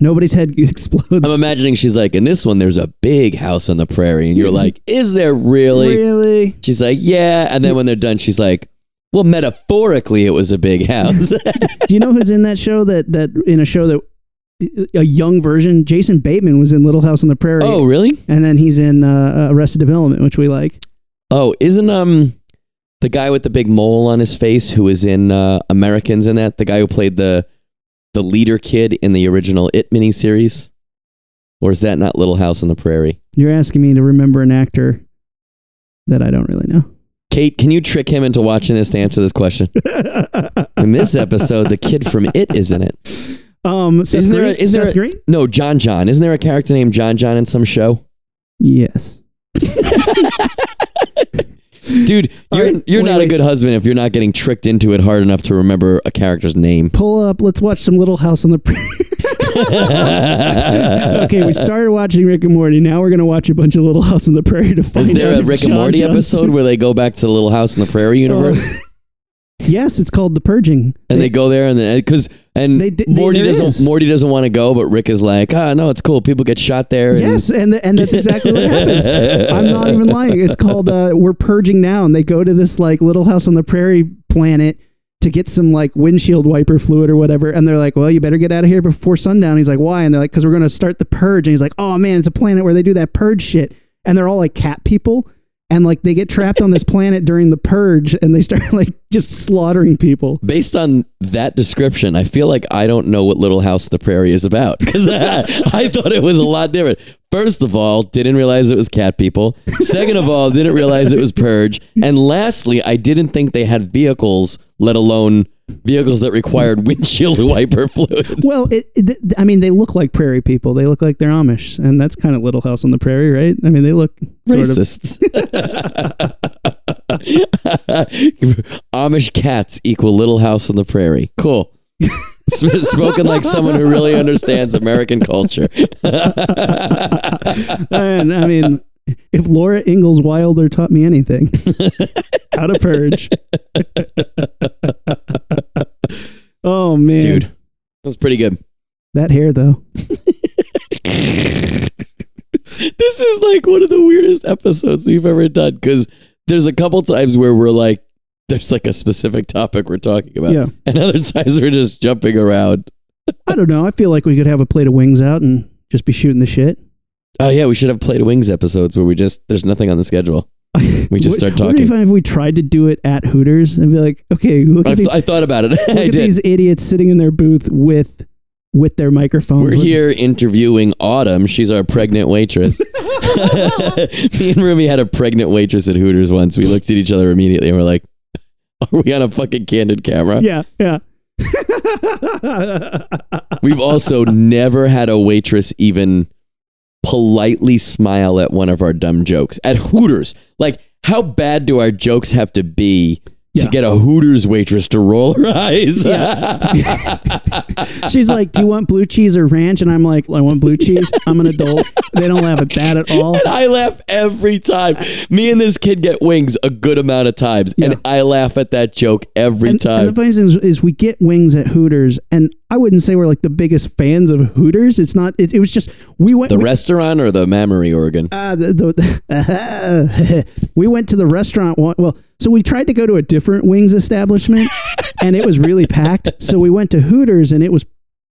Nobody's head explodes. I'm imagining she's like, in this one, there's a big house on the prairie. And you're like, is there really? really? She's like, yeah. And then when they're done, she's like, well, metaphorically, it was a big house. Do you know who's in that show? That that in a show that a young version, Jason Bateman was in Little House on the Prairie. oh, really? and then he's in uh, Arrested Development, which we like. Oh, isn't um the guy with the big mole on his face who was in uh, Americans in that the guy who played the the leader kid in the original It miniseries? Or is that not Little House on the Prairie? You're asking me to remember an actor that I don't really know. Kate, can you trick him into watching this to answer this question? In this episode, the kid from It is in it. Um, Seth Isn't there a- is there Seth a- Green? No, John John. Isn't there a character named John John in some show? Yes. Dude, you're right, you're wait, not a good husband if you're not getting tricked into it hard enough to remember a character's name. Pull up. Let's watch some Little House on the Prairie. okay, we started watching Rick and Morty. Now we're gonna watch a bunch of Little House on the Prairie to find out. Is there out a Rick and Morty John- episode where they go back to the Little House in the Prairie universe? Yes, it's called The Purging. and they go there and because and They they- Morty doesn't is. Morty doesn't want to go, but Rick is like, ah, no, it's cool. People get shot there. And Yes, and th- and that's exactly what happens. I'm not even lying. It's called uh, "We're Purging Now," and they go to this like Little House on the Prairie planet to get some like windshield wiper fluid or whatever. And they're like, "Well, you better get out of here before sundown." He's like, "Why?" And they're like, "Because we're going to start the purge." And he's like, "Oh man, it's a planet where they do that purge shit." And they're all like cat people. And like they get trapped on this planet during the purge and they start like just slaughtering people. Based on that description, I feel like I don't know what Little House the Prairie is about because I, I thought it was a lot different. First of all, didn't realize it was cat people. Second of all, didn't realize it was Purge. And lastly, I didn't think they had vehicles, let alone vehicles that required windshield wiper fluid. Well, it, it, I mean, they look like prairie people. They look like they're Amish, and that's kind of Little House on the Prairie, right? I mean, they look sort of Racists. Amish cats equal Little House on the Prairie. Cool. Spoken like someone who really understands American culture. and I mean, if Laura Ingalls Wilder taught me anything, how to purge. Oh man, Dude, that was pretty good. that hair though. This is like one of the weirdest episodes we've ever done because there's a couple times where we're like, there's like a specific topic we're talking about. Yeah. And other times we're just jumping around. I don't know. I feel like we could have a plate of wings out and just be shooting the shit. Oh, yeah. We should have Play to Wings episodes where we just, there's nothing on the schedule. We just start Would- Wouldn't it talking. be fun if we tried to do it at Hooters and be like, okay, look I, at these, I thought about it. look I at did. these idiots sitting in their booth with with their microphones. We're with- here interviewing Autumn. She's our pregnant waitress. Me and Rumi had a pregnant waitress at Hooters once. We looked at each other immediately and we're like, are we on a fucking candid camera? Yeah, yeah. We've also never had a waitress even politely smile at one of our dumb jokes at Hooters. Like, how bad do our jokes have to be to Yeah. get a Hooters waitress to roll her eyes? Yeah. She's like, "Do you want blue cheese or ranch?" And I'm like, "I want blue cheese." I'm an adult. They don't laugh at that at all. And I laugh every time. Me and this kid get wings a good amount of times, Yeah. and I laugh at that joke every And, time. and the funny thing is, is we get wings at Hooters, and I wouldn't say we're like the biggest fans of Hooters. It's not. It, it was just we went. The we, restaurant or the mammary organ? uh, the, the, we went to the restaurant. one- Well, so we tried to go to a different wings establishment, and it was really packed. So we went to Hooters, and it was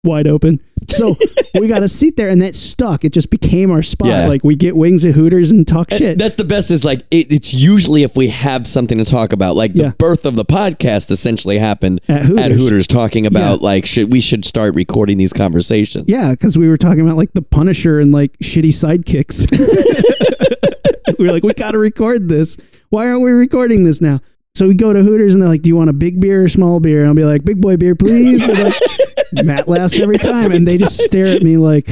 wide open. So we got a seat there, and that stuck. It just became our spot. Yeah. Like we get wings at Hooters and talk shit. That's the best. Is like it, it's usually if we have something to talk about. Like Yeah. the birth of the podcast essentially happened At Hooters. talking about like should we should start recording these conversations. Yeah, because we were talking about like the Punisher and like shitty sidekicks. we were like, we got to record this. Why aren't we recording this now? So we go to Hooters and they're like, "Do you want a big beer or small beer?" And I'll be like, "Big boy beer, please." And Matt laughs every time, and they just stare at me like,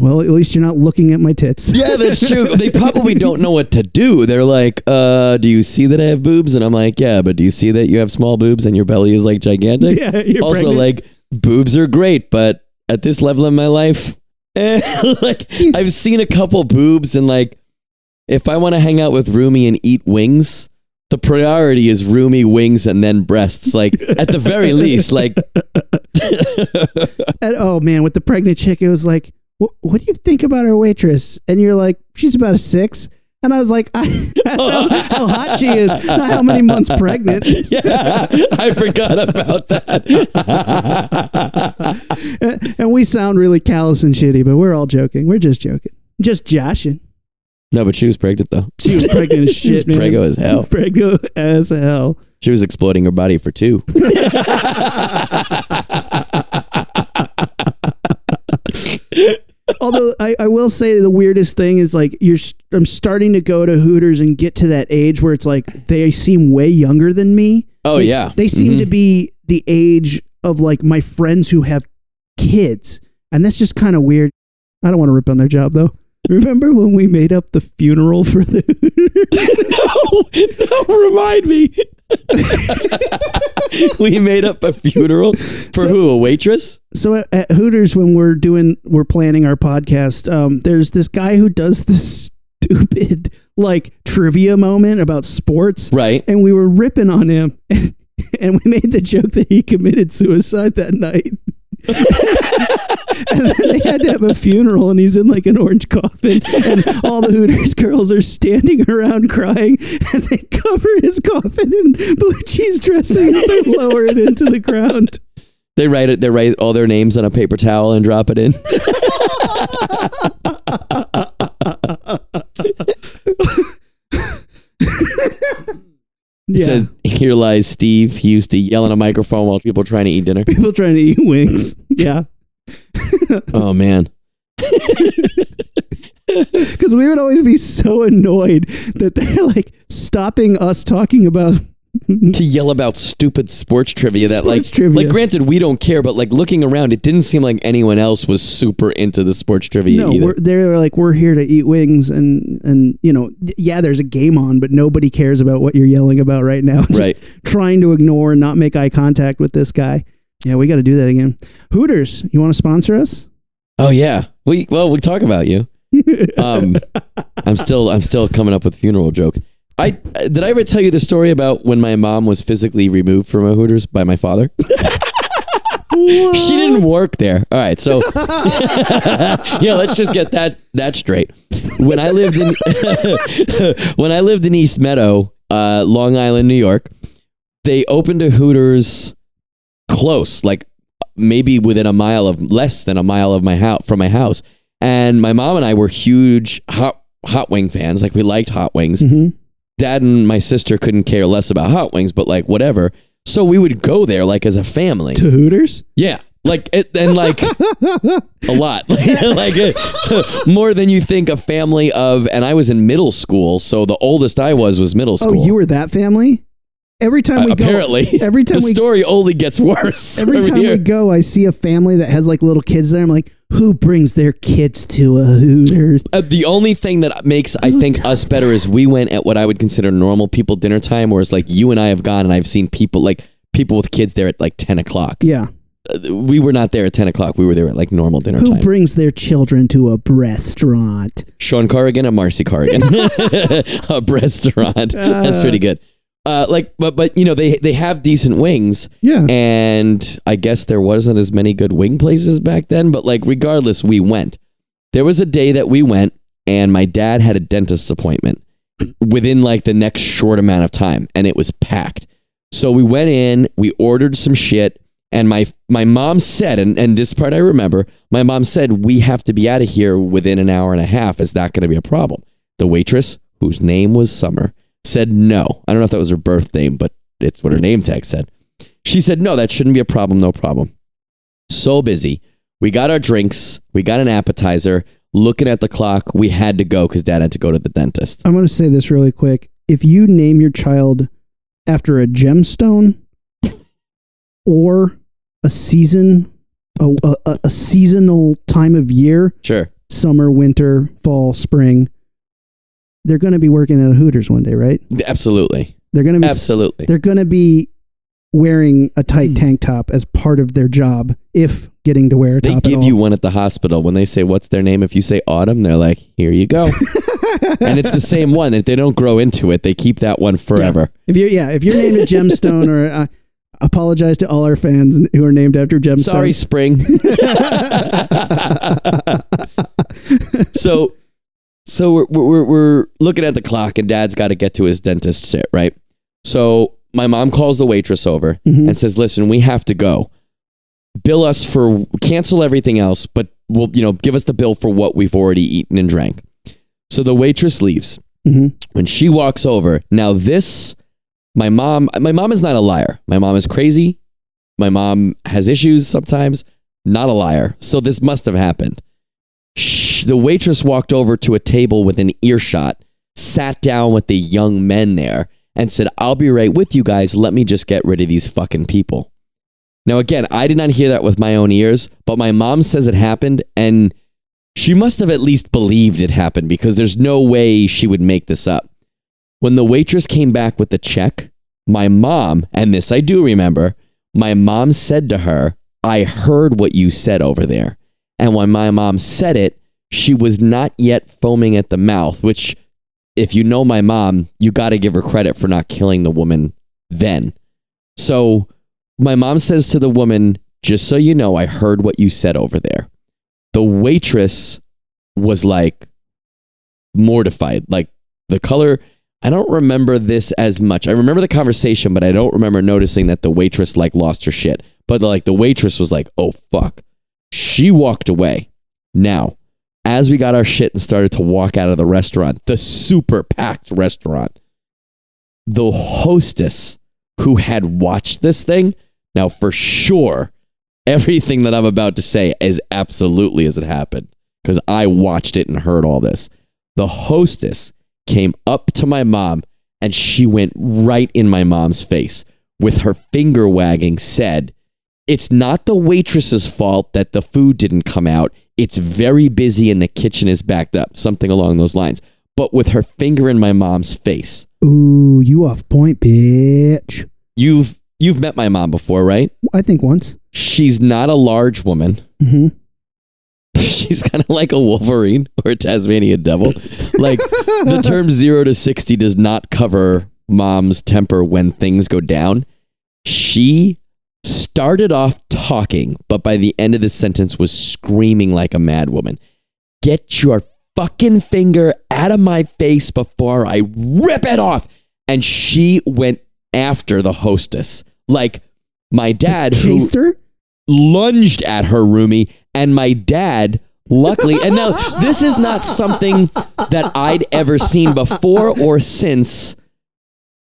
"Well, at least you're not looking at my tits." Yeah, that's true. they probably don't know what to do. They're like, uh, do you see that I have boobs? And I'm like, yeah, but do you see that you have small boobs and your belly is like gigantic? Yeah, you're also, pregnant. like, boobs are great, but at this level in my life, eh, like, I've seen a couple boobs, and like, if I want to hang out with Rumi and eat wings, the priority is roomy wings, and then breasts. Like, at the very least, like, And, oh man, with the pregnant chick, it was like, what, "What do you think about our waitress?" And you're like, "She's about a six. And I was like, I, "That's how, how hot she is, not how many months pregnant." yeah, I forgot about that. and we sound really callous and shitty, but we're all joking. We're just joking, just joshing. No, but she was pregnant, though. She was pregnant as shit, man. preggo as hell. Preggo as hell. She was exploiting her body for two. Although I, I will say the weirdest thing is like you're I'm starting to go to Hooters and get to that age where it's like they seem way younger than me. Oh Like, yeah, They seem Mhm. to be the age of like my friends who have kids. And that's just kind of weird. I don't want to rip on their job though. Remember when we made up the funeral for the no, no, remind me. we made up a funeral for So- who? A waitress? So at, at Hooters, when we're doing, we're planning our podcast. Um, there's this guy who does this stupid like trivia moment about sports, Right. and we were ripping on him, and, and we made the joke that he committed suicide that night. And then they had to have a funeral, and he's in like an orange coffin, and all the Hooters girls are standing around crying, and they cover his coffin in blue cheese dressing and they lower it into the ground. They write it. They write all their names on a paper towel and drop it in. It Yeah. says, "Here lies Steve. He used to yell in a microphone while people were trying to eat dinner." people trying to eat wings. Yeah. Oh man. Because we would always be so annoyed that they're like stopping us talking about. To yell about stupid sports trivia that like trivia. like granted we don't care but like looking around it didn't seem like anyone else was super into the sports trivia No, either they're like we're here to eat wings, and and you know, yeah, there's a game on, but nobody cares about what you're yelling about right now. Just Right. Trying to ignore and not make eye contact with this guy. Yeah, we got to do that again. Hooters, you want to sponsor us? oh yeah we well we talk about you um i'm still i'm still coming up with funeral jokes i did i ever tell you the story about when my mom was physically removed from a hooters by my father? She didn't work there. All right so yeah let's just get that that straight. When i lived in when i lived in east meadow uh, long island new york they opened a hooters close like maybe within a mile of less than a mile of my house from my house. And my mom and i were huge hot hot wing fans. Like we liked hot wings. Mhm. Dad and my sister couldn't care less about hot wings but like whatever so we would go there like as a family To Hooters? yeah like it and like a lot like more than you think a family of and i was in middle school so the oldest i was was middle school. Oh, you were that family? Every time we Uh, apparently go, every time the we story only gets worse Every time here. we go, I see a family that has like little kids there. I'm like, who brings their kids to a Hooters? Uh, the only thing that makes I think us better is we went at what I would consider normal people dinner time, whereas like you and I have gone and I've seen people like people with kids there at like ten o'clock. Yeah. Uh, We were not there at ten o'clock. We were there at like normal dinner Who time. Who brings their children to a restaurant? Sean Corrigan and Marcy Corrigan, a restaurant. That's pretty good. Uh, like, but but you know they they have decent wings, Yeah. and I guess there wasn't as many good wing places back then. But like, regardless, we went. There was a day that we went, and my dad had a dentist's appointment within like the next short amount of time, and it was packed. So we went in, we ordered some shit, and my my mom said, and, and this part I remember, my mom said, We have to be out of here within an hour and a half. Is that going to be a problem? The waitress, whose name was Summer, said no. I don't know if that was her birth name, but it's what her name tag said. She said, No, that shouldn't be a problem, no problem. So busy. We got our drinks, we got an appetizer. Looking at the clock, we had to go because dad had to go to the dentist. I'm going to say this really quick. If you name your child after a gemstone or a season, a, a, a seasonal time of year, Sure. summer, winter, fall, spring, they're going to be working at a Hooters one day, right? Absolutely. They're going to be Absolutely. they're going to be wearing a tight tank top as part of their job if getting to wear a They top at give all. you one at the hospital. When they say, What's their name? If you say Autumn, they're like, Here you go. and it's the same one. If they don't grow into it, they keep that one forever. If you yeah, if you're named a gemstone or uh, apologize to all our fans who are named after gemstones. Sorry, spring. so, so we're, we're we're looking at the clock, and Dad's got to get to his dentist sit, right? So my mom calls the waitress over Mhm. and says, "Listen, we have to go. Bill us for cancel everything else, but we'll you know give us the bill for what we've already eaten and drank." So the waitress leaves. Mhm. When she walks over, now this, my mom, my mom is not a liar. My mom is crazy. My mom has issues sometimes. Not a liar. So this must have happened. The waitress walked over to a table within earshot, sat down with the young men there, and said, I'll be right with you guys. Let me just get rid of these fucking people. Now, again, I did not hear that with my own ears, but my mom says it happened, and she must have at least believed it happened because there's no way she would make this up. When the waitress came back with the check, my mom, and this I do remember, my mom said to her, I heard what you said over there. And when my mom said it, she was not yet foaming at the mouth, which, if you know my mom, you got to give her credit for not killing the woman then. So my mom says to the woman, just so you know, I heard what you said over there. The waitress was like mortified. Like the color, I don't remember this as much. I remember the conversation, but I don't remember noticing that the waitress like lost her shit. But like the waitress was like, oh fuck. She walked away. Now, as we got our shit and started to walk out of the restaurant, the super packed restaurant, the hostess who had watched this thing, now for sure, everything that I'm about to say is absolutely as it happened because I watched it and heard all this. The hostess came up to my mom and she went right in my mom's face with her finger wagging, said, It's not the waitress's fault that the food didn't come out. It's very busy and the kitchen is backed up, something along those lines. But with her finger in my mom's face. Ooh, you off point, bitch. You've you've met my mom before, right? I think once. She's not a large woman. hmm She's kind of like a Wolverine or a Tasmanian devil. Like the term zero to 60 does not cover mom's temper when things go down. She started off talking, but by the end of the sentence was screaming like a madwoman. Get your fucking finger out of my face before I rip it off. And she went after the hostess. Like my dad, who Chased her? lunged at her Rumi and my dad luckily and now this is not something that i'd ever seen before or since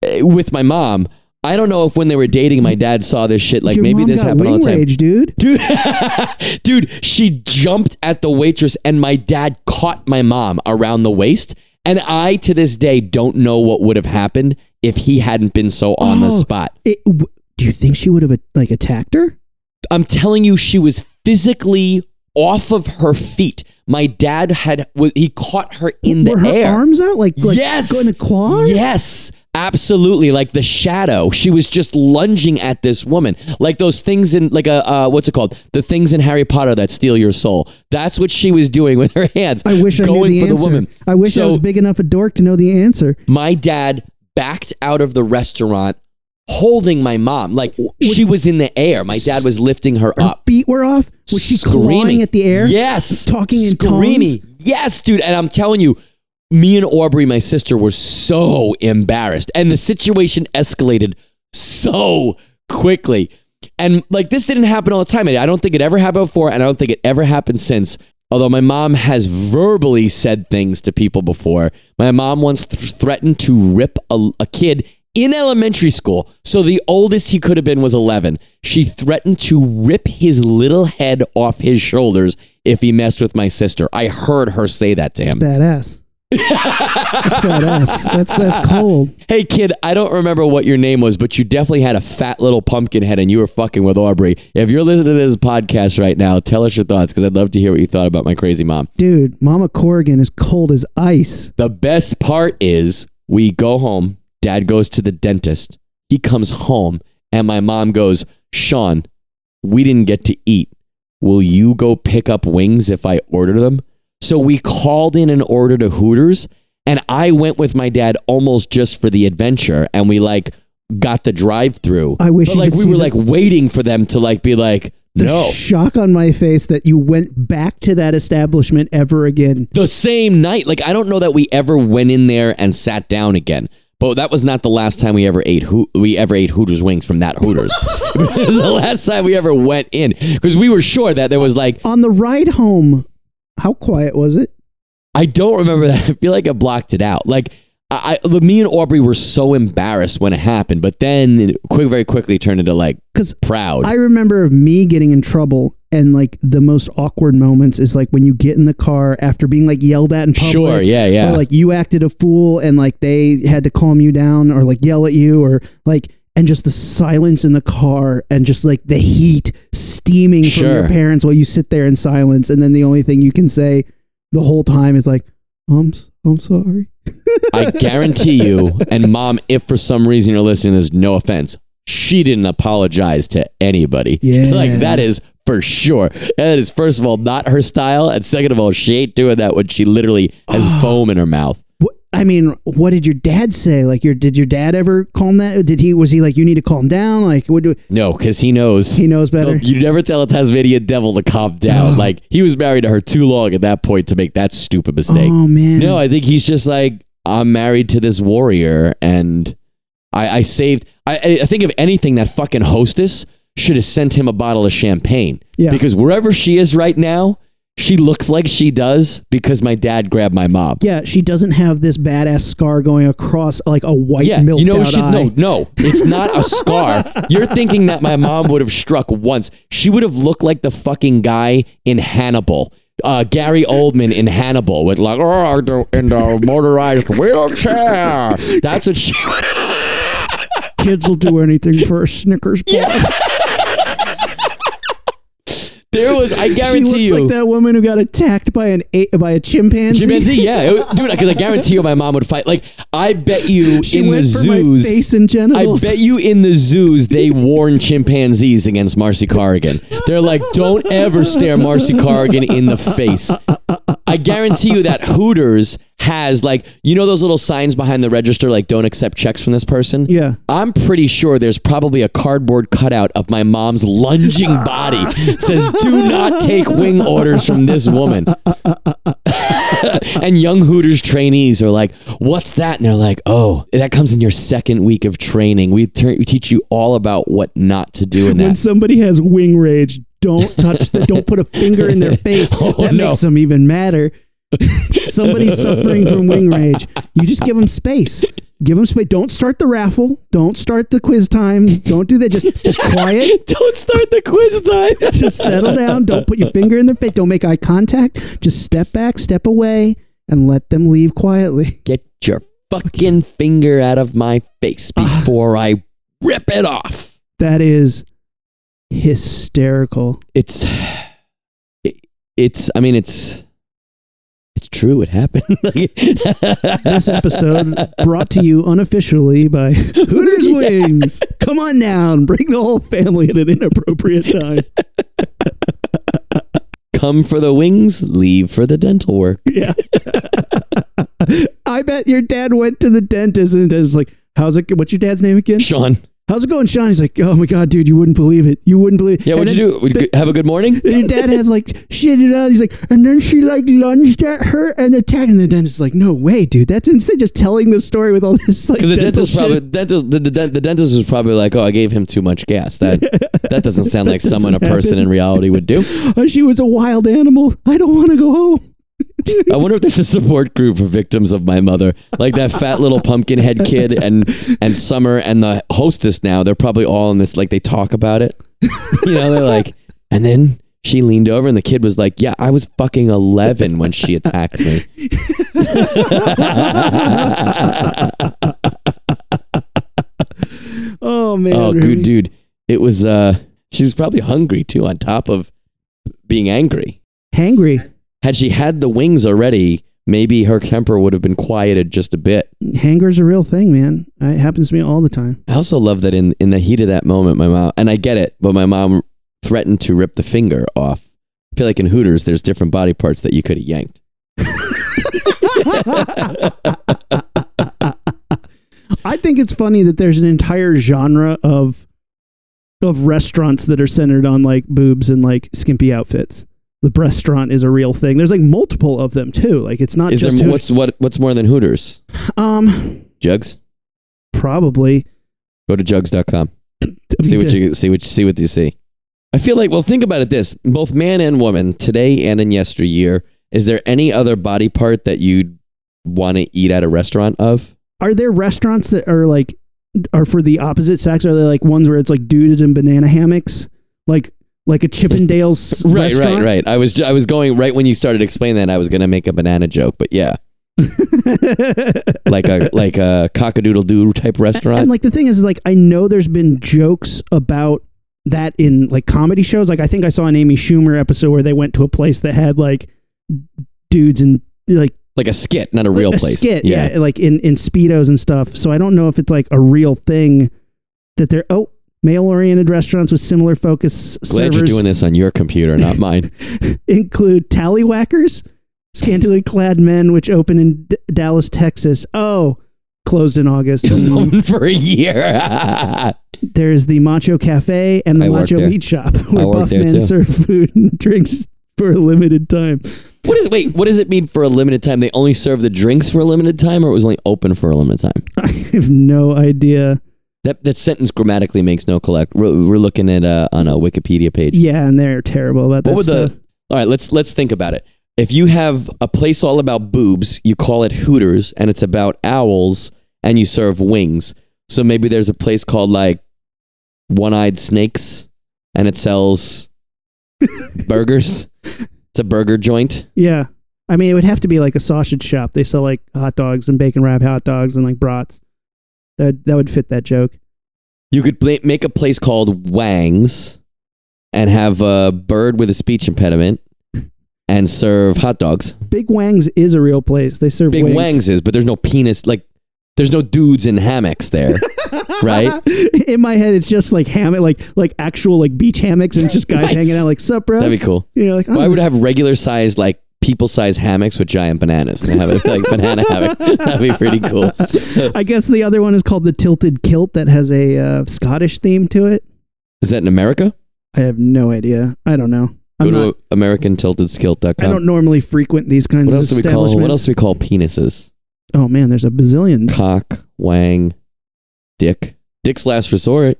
eh, with my mom i don't know if when they were dating my dad saw this shit like Your maybe mom this got happened all wing the time rage, dude. dude dude she jumped at the waitress and my dad caught my mom around the waist and i to this day don't know what would have happened if he hadn't been so on the Oh. spot It, w- do you think she would have like attacked her? I'm telling you, she was physically off of her feet. My dad had wa- he caught her in the Were her air. arms out like like yes, going to claw? her? Yes, absolutely. Like the shadow, she was just lunging at this woman, like those things in like a uh, what's it called? The things in Harry Potter that steal your soul. That's what she was doing with her hands. I wish I knew the for answer. the woman. I wish I So- was big enough a dork to know the answer. my dad backed out of the restaurant holding my mom. Like she was in the air. My dad was lifting her Her up. feet were off. Was she screaming clawing at the air? Yes. Talking in screaming. tongues? Yes, dude. And I'm telling you, me and Aubrey, my sister, were so embarrassed. And the situation escalated so quickly. And like this didn't happen all the time. I don't think it ever happened before, and I don't think it ever happened since. Although my mom has verbally said things to people before. My mom once th- threatened to rip a, a kid in elementary school. So the oldest he could have been was 11. She threatened to rip his little head off his shoulders if he messed with my sister. I heard her say that to him. Badass. That's badass. That's that's cold. Hey kid, I don't remember what your name was, but you definitely had a fat little pumpkin head and you were fucking with Aubrey. If you're listening to this podcast right now, tell us your thoughts because I'd love to hear what you thought about my crazy mom. Dude, Mama Corrigan is cold as ice. The best part is we go home, dad goes to the dentist, he comes home, and my mom goes, Sean, we didn't get to eat. Will you go pick up wings if I order them? So we called in an order to Hooters, and I went with my dad almost just for the adventure, and we like got the drive through. I wish but you like could we see were the- like waiting for them to like be like, The no. shock on my face that you went back to that establishment ever again. the same night. Like I don't know that we ever went in there and sat down again. But that was not the last time we ever ate Ho- we ever ate Hooters wings from that Hooters. it was the last time we ever went in because we were sure that there was like On the ride home, how quiet was it? I don't remember that. I feel like I blocked it out. Like I, I me and Aubrey were so embarrassed when it happened, but then it quick, very quickly turned into like Because proud. I remember me getting in trouble, and like the most awkward moments is like when you get in the car after being like yelled at in public. Sure, yeah, yeah. Or like you acted a fool, and like they had to calm you down, or like yell at you, or like. And just the silence in the car, and just like the heat steaming from your parents while you sit there in silence, and then the only thing you can say the whole time is like, "I'm I'm sorry." I guarantee you, and mom, if for some reason you're listening, there's no offense. She didn't apologize to anybody. Yeah. Like that is for sure. That is first of all not her style, and second of all, she ain't doing that when she literally has ah. foam in her mouth. I mean, what did your dad say? Like, your did your dad ever calm that? Did he was he like, you need to calm down? Like, what do No, because he knows. he knows better? You never tell a Tasmanian devil to calm down. like he was married to her too long at that point to make that stupid mistake. Oh man, No, I think he's just like I'm married to this warrior, and I, I saved. I, I- I think if anything, that fucking hostess should have sent him a bottle of champagne. Yeah. Because wherever she is right now, she looks like she does because my dad grabbed my mom. Yeah, she doesn't have this badass scar going across like a white Yeah, milk you know, she, eye. no, no, it's not a scar. You're thinking that my mom would have struck once. She would have looked like the fucking guy in Hannibal. Uh, Gary Oldman in Hannibal with like oh, in the motorized wheelchair. That's what she would Kids will do anything for a Snickers bar. There was, I she guarantee looks you. like that woman who got attacked by an a- by a chimpanzee. Chimpanzee, yeah, It- dude. Because I guarantee you, my mom would fight. Like, I bet you She in the went for my zoos, face and I bet you in the zoos they warn chimpanzees against Marcy Corrigan. They're like, don't ever stare Marcy Corrigan in the face. I guarantee you that Hooters has like, you know those little signs behind the register like don't accept checks from this person? Yeah. I'm pretty sure there's probably a cardboard cutout of my mom's lunging body. Says do not take wing orders from this woman. and young Hooters trainees are like, "What's that?" And they're like, "Oh, that comes in your second week of training. We, turn, we teach you all about what not to do in that. when somebody has wing rage, don't touch the, don't put a finger in their oh, face. Oh, that no. makes them even madder. Somebody's suffering from wing rage. You just give them space. Give them space. Don't start the raffle. Don't start the quiz time. Don't do that. Just just quiet. Don't start the quiz time. Just settle down. Don't put your finger in their face. Don't make eye contact. Just step back, step away, and let them leave quietly. Get your fucking finger out of my face ah. before I rip it off. That is hysterical. It's, it, it's. I mean, it's. It's true. It happened. This episode brought to you unofficially by Hooters Wings. Come on down. Bring the whole family at an inappropriate time. Come for the wings, leave for the dental work. Yeah. I bet your dad went to the dentist and is like, How's it? What's your dad's name again? Sean. How's it going, Sean? He's like, oh my god, dude, you wouldn't believe it. You wouldn't believe. it. Yeah, And what'd then- you do? Would you have a good morning? And your dad has like shit it out. He's like, and then she like lunged at her and attacked. And the dentist is like, no way, dude, that's insane. Just telling the story with all this like Because the dental dentist probably dentist, the, the, the dentist was probably like, "Oh, I gave him too much gas." That that doesn't sound That like someone a doesn't person happen. in reality would do. She was a wild animal. I don't want to go home. I wonder if there's a support group for victims of my mother, like that fat little pumpkin head kid and and Summer and the hostess. Now they're probably all in this. Like they talk about it. You know, they're like, and then she leaned over and the kid was like, "Yeah, I was fucking 11 when she attacked me." Oh man. oh, Rumi. good dude. It was. uh She was probably hungry too, on top of being angry. Hangry. Had she had the wings already, maybe her temper would have been quieted just a bit. Hanger's a real thing, man. It happens to me all the time. I also love that in in the heat of that moment, my mom and I get it, but my mom threatened to rip the finger off. I feel like in Hooters, there's different body parts that you could have yanked. I think it's funny that there's an entire genre of of restaurants that are centered on like boobs and like skimpy outfits. The restaurant is a real thing. There's like multiple of them too. Like it's not Is just there what's what what's more than Hooters? um Jugs. probably Go to jugs.com. See what you see what you see what you see. I feel like well, think about it. This both man and woman today and in yesteryear. Is there any other body part that you'd want to eat at a restaurant of? Are there restaurants that are like are for the opposite sex? Are they like ones where it's like dudes in banana hammocks, like like a Chippendales Right, restaurant? right, right. I was I was going right when you started explaining that. I was going to make a banana joke, but yeah, like a like a cockadoodle doo type restaurant. And like the thing is, is like I know there's been jokes about that in like comedy shows. Like I think I saw an Amy Schumer episode where they went to a place that had like dudes and like like a skit, not a real a place. skit, yeah. like in in speedos and stuff. So I don't know if it's like a real thing that they're oh male oriented restaurants with similar focus Glad servers you're doing this on your computer, not mine. include Tallywackers, scantily clad men, which opened in D- Dallas, Texas. Oh. Closed in August. It was open for a year. There's the Macho Cafe and the I worked Macho there. Meat Shop, where worked buff there men too. serve food and drinks for a limited time. what is wait? What does it mean for a limited time? They only serve the drinks for a limited time, or it was only open for a limited time? I have no idea. That that sentence grammatically makes no collect. We're, we're looking at uh, on a Wikipedia page. Yeah, and they're terrible about that What stuff. the? All right, let's let's think about it. If you have a place all about boobs, you call it Hooters, and it's about owls, and you serve wings. So maybe there's a place called like One Eyed Snakes, and it sells burgers. It's a burger joint. yeah, I mean, it would have to be like a sausage shop. They sell like hot dogs and bacon wrap hot dogs and like brats. That that would fit that joke. You could make a place called Wangs, and have a bird with a speech impediment, and serve hot dogs. Big Wangs is a real place. They serve Big wings. Wangs is, but there's no penis. Like, there's no dudes in hammocks there, right? In my head, it's just like hammock, like like actual like beach hammocks, and just guys Nice. hanging out like sup, bro. That'd be cool. you know, like oh, Why would I have regular sized like people size hammocks with giant bananas and have it like banana hammock? That'd be pretty cool. I guess the other one is called the Tilted Kilt that has a uh, Scottish theme to it. Is that in America? I have no idea. I don't know. I'm Go not, to AmericanTiltedSkilt.com. I don't normally frequent these kinds what of else do we call? establishments. What else do we call penises? Oh man, there's a bazillion. Cock, wang, dick. Dick's last resort.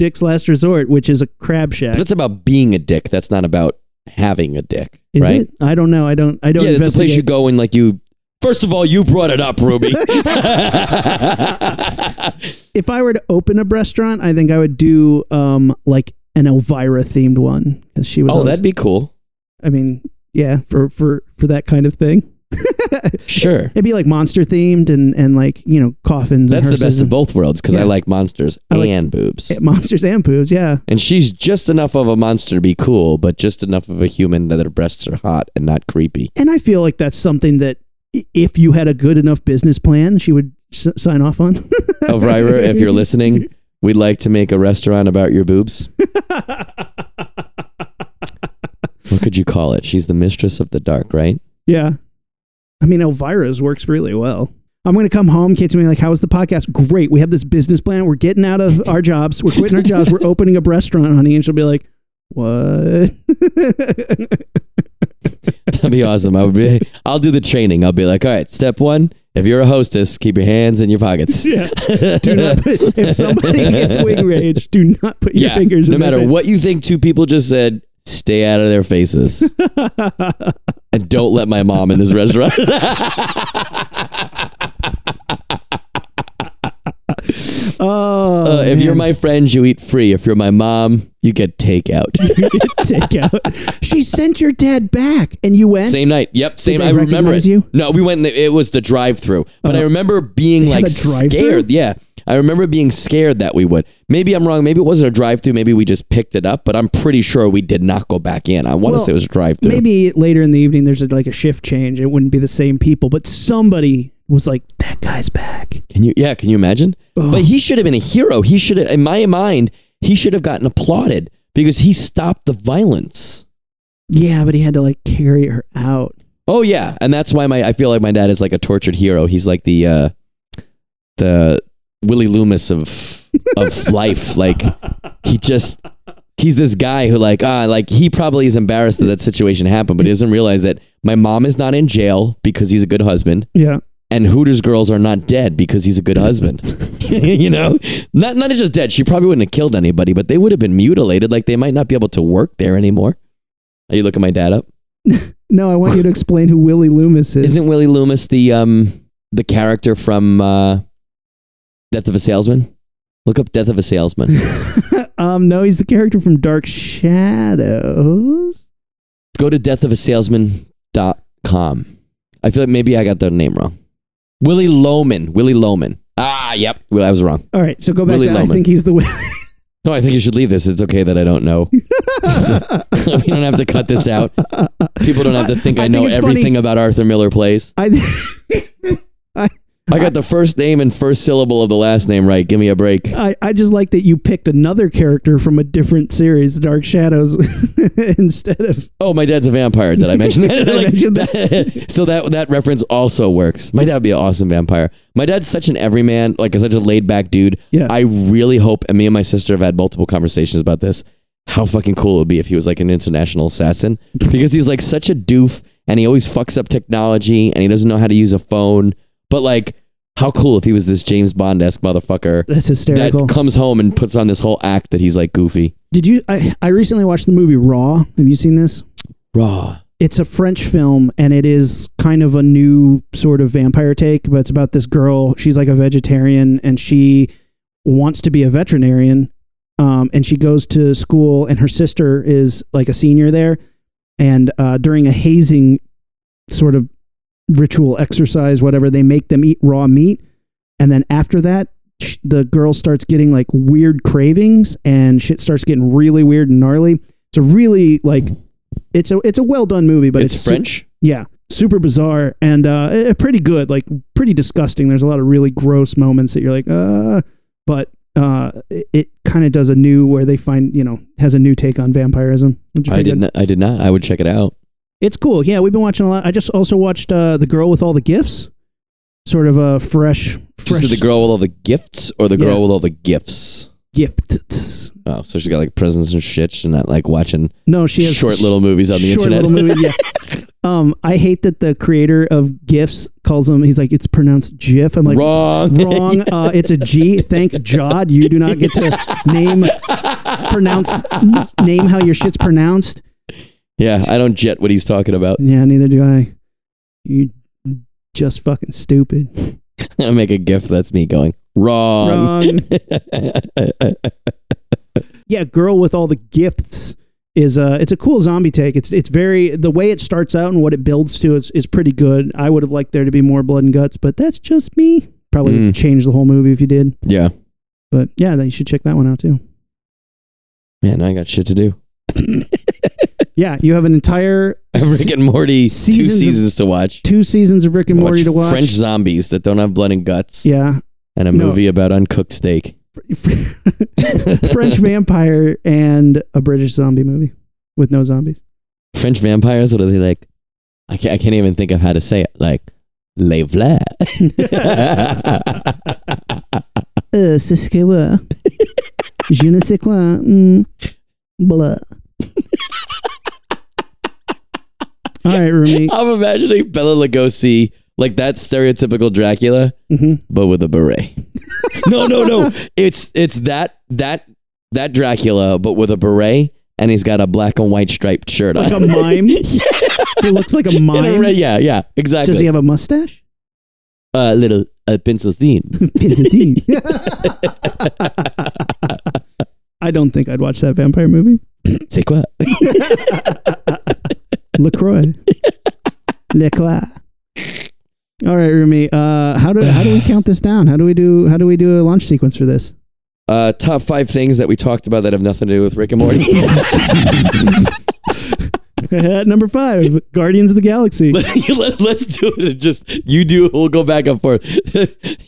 Dick's Last Resort, which is a crab shack. But that's about being a dick. That's not about having a dick, Is right? it? I don't know. I don't. I don't. yeah, it's a place you go and like you. First of all, you brought it up, Rumi. If I were to open a restaurant, I think I would do um like an Elvira themed one because she was. oh, always- that'd be cool. I mean, yeah, for for for that kind of thing. Sure. It'd be like monster themed and and like you know coffins. That's and the best of both worlds because I Yeah. like monsters I like- and boobs. and- monsters and poos. Yeah, And she's just enough of a monster to be cool, but just enough of a human that her breasts are hot and not creepy. and I feel like that's something that i- if you had a good enough business plan, she would s- sign off on. Oh, Elvira, if you're listening, we'd like to make a restaurant about your boobs. what could you call it? She's the mistress of the dark, right? Yeah. I mean, Elvira's works really well. I'm going to come home. Kate's going to be like, How was the podcast? Great. We have this business plan. We're getting out of our jobs. We're quitting our jobs. We're opening a restaurant, honey. And she'll be like, What? That'd be awesome. I would be. I'll do the training. I'll be like, all right, step one. If you're a hostess, keep your hands in your pockets. yeah. Do not put, if somebody gets wing rage, do not put your yeah. fingers no in their. No matter what you think two people just said, stay out of their faces. And don't let my mom in this restaurant. Oh, Uh, if you're my friend, you eat free. If you're my mom, you get takeout. take out. She sent your dad back, and you went. same night. Yep, same. I remember it. you? No, we went. It was the drive-through, but I remember being like scared. Yeah, I remember being scared that we would. Maybe I'm wrong. Maybe it wasn't a drive-through. Maybe we just picked it up. But I'm pretty sure we did not go back in. I want to Well, say it was a drive-through. Maybe later in the evening, there's a, like a shift change. It wouldn't be the same people, but somebody was like, "That guy's back." Can you? Yeah, can you imagine? But he should have been a hero. He should have, in my mind, he should have gotten applauded because he stopped the violence. Yeah, but he had to like carry her out. Oh yeah, and that's why my I feel like my dad is like a tortured hero. He's like the uh the Willie Loomis of of life. Like he just he's this guy who like ah like he probably is embarrassed that that situation happened, but he doesn't realize that my mom is not in jail because he's a good husband, Yeah. and Hooters girls are not dead because he's a good husband. you know, not not just dead. She probably wouldn't have killed anybody, but they would have been mutilated. Like they might not be able to work there anymore. Are you looking my dad up? No, I want you to explain who Willie Loomis is. Isn't Willie Loomis the um the character from uh, Death of a Salesman? Look up Death of a Salesman. um, no, he's the character from Dark Shadows. Go to deathofasalesman.com. I feel like maybe I got the name wrong. Willie Loman. Willie Loman. Ah, yep. Well, I was wrong. All right, so go back Willie to. I think he's the. No, I think you should leave this. It's okay that I don't know. we don't have to cut this out. People don't have to think I, I know think funny- everything about Arthur Miller plays. I. I got the first name and first syllable of the last name right. Give me a break. I, I just like that you picked another character from a different series, Dark Shadows, instead of Oh, my dad's a vampire. Did I mention that? I Like, mentioned that- so that that reference also works. My dad would be an awesome vampire. My dad's such an everyman, like such a laid back dude. Yeah. I really hope, and me and my sister have had multiple conversations about this. How fucking cool it would be if he was like an international assassin, because he's like such a doof, and he always fucks up technology, and he doesn't know how to use a phone. But like, how cool if he was this James Bond esque motherfucker that's hysterical. that comes home and puts on this whole act that he's like goofy. Did you? I, I recently watched the movie Raw. Have you seen this? Raw. It's a French film, and it is kind of a new sort of vampire take. But it's about this girl. She's like a vegetarian, and she wants to be a veterinarian. Um, and she goes to school, and her sister is like a senior there. And uh, during a hazing sort of ritual exercise, whatever, they make them eat raw meat. And then after that, the girl starts getting like weird cravings, and shit starts getting really weird and gnarly. It's a really like it's a it's a well done movie, but it's, it's, su- French. yeah, super bizarre and uh, pretty good. Like pretty disgusting. There's a lot of really gross moments that you're like, uh, but uh, it, it kind of does a new where they find you know has a new take on vampirism. I did good. not. I did not. I would check it out. It's cool. Yeah, we've been watching a lot. I just also watched uh, the girl with all the gifts. Sort of a fresh, fresh Just the girl with all the gifts, or the girl Yeah. with all the gifts. gifts. Oh, so she's got like presents and shit. She's not like watching No, she has short little movies on the short internet. little movie. Yeah. um, I hate that the creator of gifs calls them. He's like, it's pronounced GIF. I'm like, Wrong. wrong. Uh, it's a G. Thank Jod. You do not get to name pronounce name how your shit's pronounced. Yeah, I don't jet what he's talking about. Yeah, neither do I. You just fucking stupid. I make a gif. That's me going wrong. Wrong. yeah, girl with all the gifts is uh it's a cool zombie take. It's it's very the way it starts out and what it builds to is is pretty good. I would have liked there to be more blood and guts, but that's just me. Probably Mm. change the whole movie if you did. yeah, But yeah, you should check that one out too. man, I got shit to do. Yeah, you have an entire Rick and Morty, two Seasons of- seasons to watch. two seasons of Rick and Morty to watch. French zombies that don't have blood and guts. Yeah. and a No. movie about uncooked steak. French vampire and a British zombie movie with no zombies. French vampires. What are they like? I can't, I can't even think of how to say it. Like Les vla. Euh, c'est ce que. Je ne sais quoi. Mm. Blah. All right, Rumi. I'm imagining Bela Lugosi like that stereotypical Dracula, Mhm. but with a beret. no, no, no. It's it's that that that Dracula, but with a beret, and he's got a black and white striped shirt Like on. Like a mime. yeah. He looks like a In a mime. red- yeah, yeah, exactly. Does he have a mustache? a little a pencil thin? Pizzatine. I don't think I'd watch that vampire movie. C'est quoi? LaCroix. LaCroix. All right, Rumi. Uh, how do how do we count this down? How do we do how do we do a launch sequence for this? Uh, top five things that we talked about that have nothing to do with Rick and Morty. At number five, Guardians of the Galaxy. Let, us do it. Just you do. We'll go back and forth.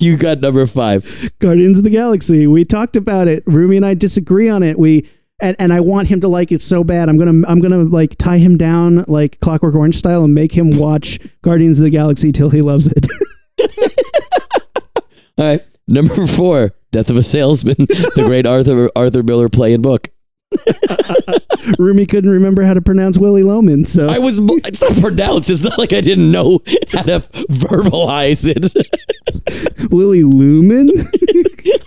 you got number five. Guardians of the Galaxy. We talked about it. Rumi and I disagree on it. We and, and I want him to like it so bad. I'm gonna I'm gonna like tie him down like Clockwork Orange style and make him watch Guardians of the Galaxy till he loves it. All right. Number four, Death of a Salesman, the great Arthur Arthur Miller play and book. Rumi couldn't remember how to pronounce Willie Loman, so I was. It's not pronounced. It's not like I didn't know how to verbalize it. Willie Lumen.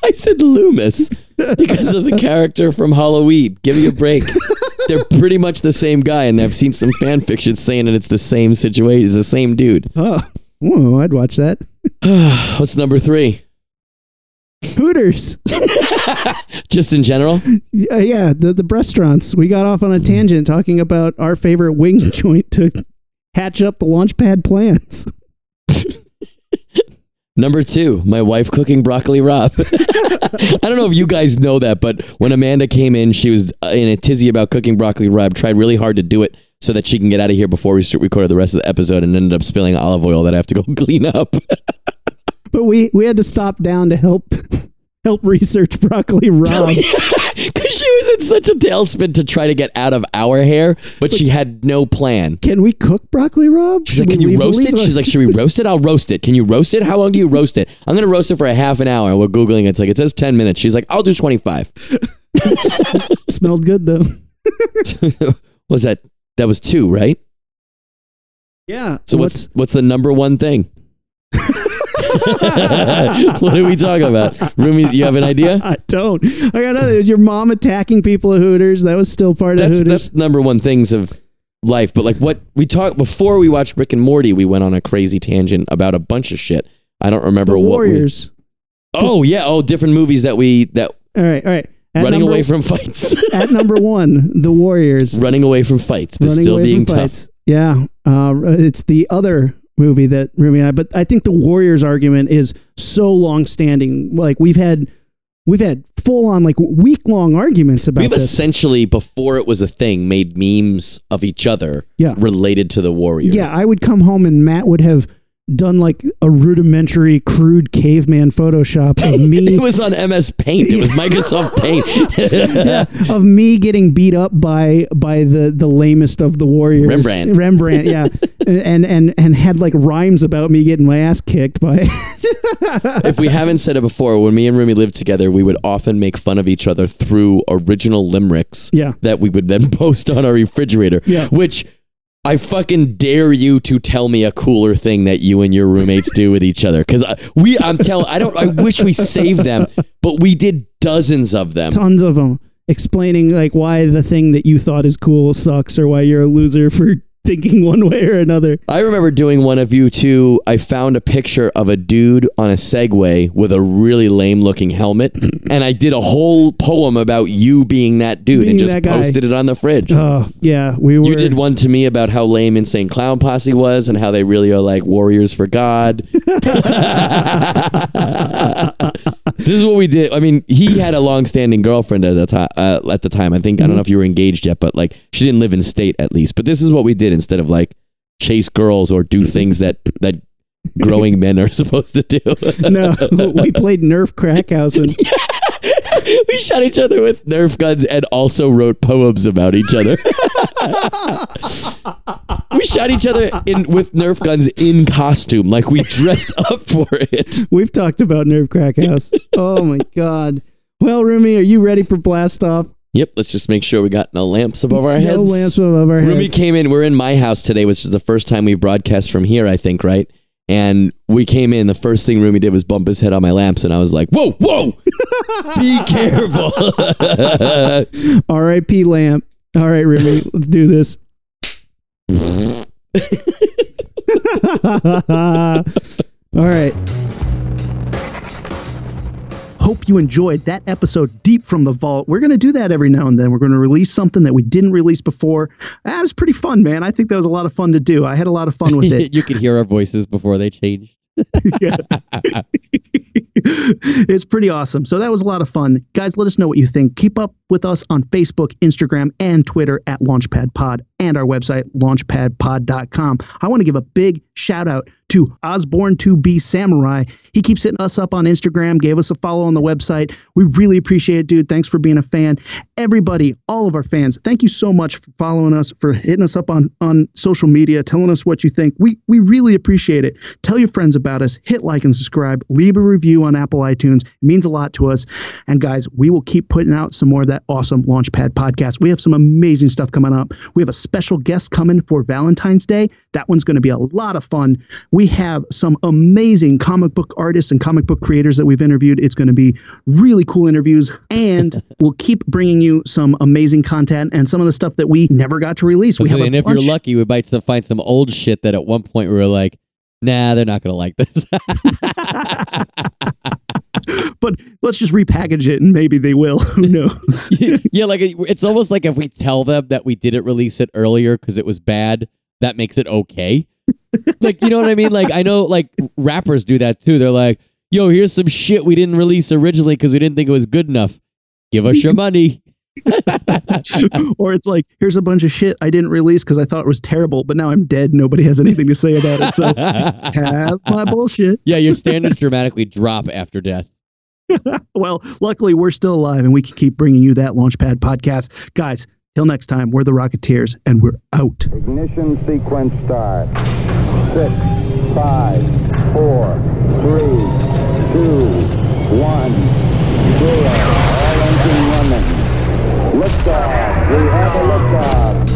I said Loomis because of the character from Halloween. Give me a break. They're pretty much the same guy, and I've seen some fan fiction saying that it's the same situation. It's the same dude. Oh, I'd watch that. What's number three? Hooters. Just in general. Yeah, yeah, the the restaurants. We got off on a tangent talking about our favorite wing joint to hatch up the launchpad plans. Number two, my wife cooking broccoli rabe. I don't know if you guys know that, but when Amanda came in, she was uh, in a tizzy about cooking broccoli rabe. Tried really hard to do it so that she can get out of here before we start recorded the rest of the episode, and ended up spilling olive oil that I have to go clean up. But we we had to stop down to help help research broccoli rabe. Because she was in such a tailspin to try to get out of our hair, but she had no plan. Can we cook broccoli rabe? She's like, "Can you roast it?" She's like, "Should we roast it? I'll roast it. Can you roast it? How long do you roast it? I'm gonna roast it for a half an hour." We're googling. it. It's like it says ten minutes. She's like, "I'll do 25." smelled good though. was that? That was two, right? Yeah. So what's what's the number one thing? what are we talking about? Rumi, you have an idea? I don't. I got nothing. Your mom attacking people at Hooters. That was still part of That's Hooters. that's number one things of life. But like what we talked before we watched Rick and Morty, we went on a crazy tangent about a bunch of shit. I don't remember the what. we- Warriors. oh yeah, oh different movies that we that All right. All right. At running number, away from fights, at number one, the Warriors. running away from fights, but running still away being from tough. fights. Yeah, uh, it's the other movie that Rumi and I. But I think the Warriors argument is so long standing. Like we've had, we've had full on like week long arguments about We've this. essentially, before it was a thing, made memes of each other Yeah. related to the Warriors. yeah, I would come home and Matt would have done like a rudimentary, crude caveman Photoshop of me. it was on MS Paint. It was Microsoft Paint. of me getting beat up by by the the lamest of the warriors Rembrandt. Rembrandt, yeah, and and and had like rhymes about me getting my ass kicked by. if we haven't said it before, when me and Rumi lived together, we would often make fun of each other through original limericks Yeah. that we would then post on our refrigerator. Yeah. Which I fucking dare you to tell me a cooler thing that you and your roommates do with each other. Because uh, we, I'm telling, I don't, I wish we saved them, but we did dozens of them. tons of them explaining like why the thing that you thought is cool sucks or why you're a loser for thinking one way or another. I remember doing one of you too. I found a picture of a dude on a Segway with a really lame looking helmet, and I did a whole poem about you being that dude Being and just that guy. posted it on the fridge. Oh yeah, we were. You did one to me about how lame Insane Clown Posse was and how they really are like warriors for God. this is what we did. I mean, he had a long-standing girlfriend at the time. Uh, at the time, I think I don't know if you were engaged yet, but like she didn't live in state at least. But this is what we did instead of like chase girls or do things that that growing men are supposed to do. No, we played Nerf Crackhausen. we shot each other with Nerf guns and also wrote poems about each other. we shot each other in with Nerf guns in costume, like we dressed up for it. We've talked about Nerf Crack House. oh my god. Well, Rumi, are you ready for blast off? Yep, let's just make sure we got no lamps above our heads. No lamps above our heads. Rumi came in. We're in my house today, which is the first time we've broadcast from here, I think, right? And we came in. The first thing Rumi did was bump his head on my lamps, and I was like, "Whoa, whoa, be careful!" R.I.P. Lamp. All right, Rumi, let's do this. All right. Hope you enjoyed that episode deep from the vault. We're going to do that every now and then. We're going to release something that we didn't release before. Ah, that was pretty fun, man. I think that was a lot of fun to do. I had a lot of fun with it. you could hear our voices before they changed. it's pretty awesome. So that was a lot of fun. Guys, let us know what you think. Keep up with us on Facebook, Instagram, and Twitter at Launchpad Pod and our website, launchpadpod.com. I want to give a big shout out to Osborne to be Samurai. He keeps hitting us up on Instagram, gave us a follow on the website. We really appreciate it, dude. Thanks for being a fan. Everybody, all of our fans, thank you so much for following us, for hitting us up on, on social media, telling us what you think. We we really appreciate it. Tell your friends about us, hit like and subscribe, leave a review on Apple iTunes. It means a lot to us. And guys, we will keep putting out some more of that awesome Launchpad podcast. We have some amazing stuff coming up. We have a special guest coming for Valentine's Day. That one's going to be a lot of fun. We have some amazing comic book artists and comic book creators that we've interviewed. It's going to be really cool interviews, and we'll keep bringing you some amazing content and some of the stuff that we never got to release. We have a and if you're lucky, we might still find some old shit that at one point we were like, "Nah, they're not gonna like this." but let's just repackage it and maybe they will. Who knows? yeah, like it's almost like if we tell them that we didn't release it earlier because it was bad, that makes it okay. Like you know what I mean? Like I know like rappers do that too. They're like, "Yo, here's some shit we didn't release originally because we didn't think it was good enough. Give us your money." or it's like, here's a bunch of shit I didn't release because I thought it was terrible, but now I'm dead. Nobody has anything to say about it. So have my bullshit. yeah, your standards dramatically drop after death. Well, luckily we're still alive and we can keep bringing you that Launchpad podcast. Guys, till next time, we're the Rocketeers and we're out. Ignition sequence start. Six, five, four, three, two, one, zero. All engine running. Liftoff. We have a liftoff.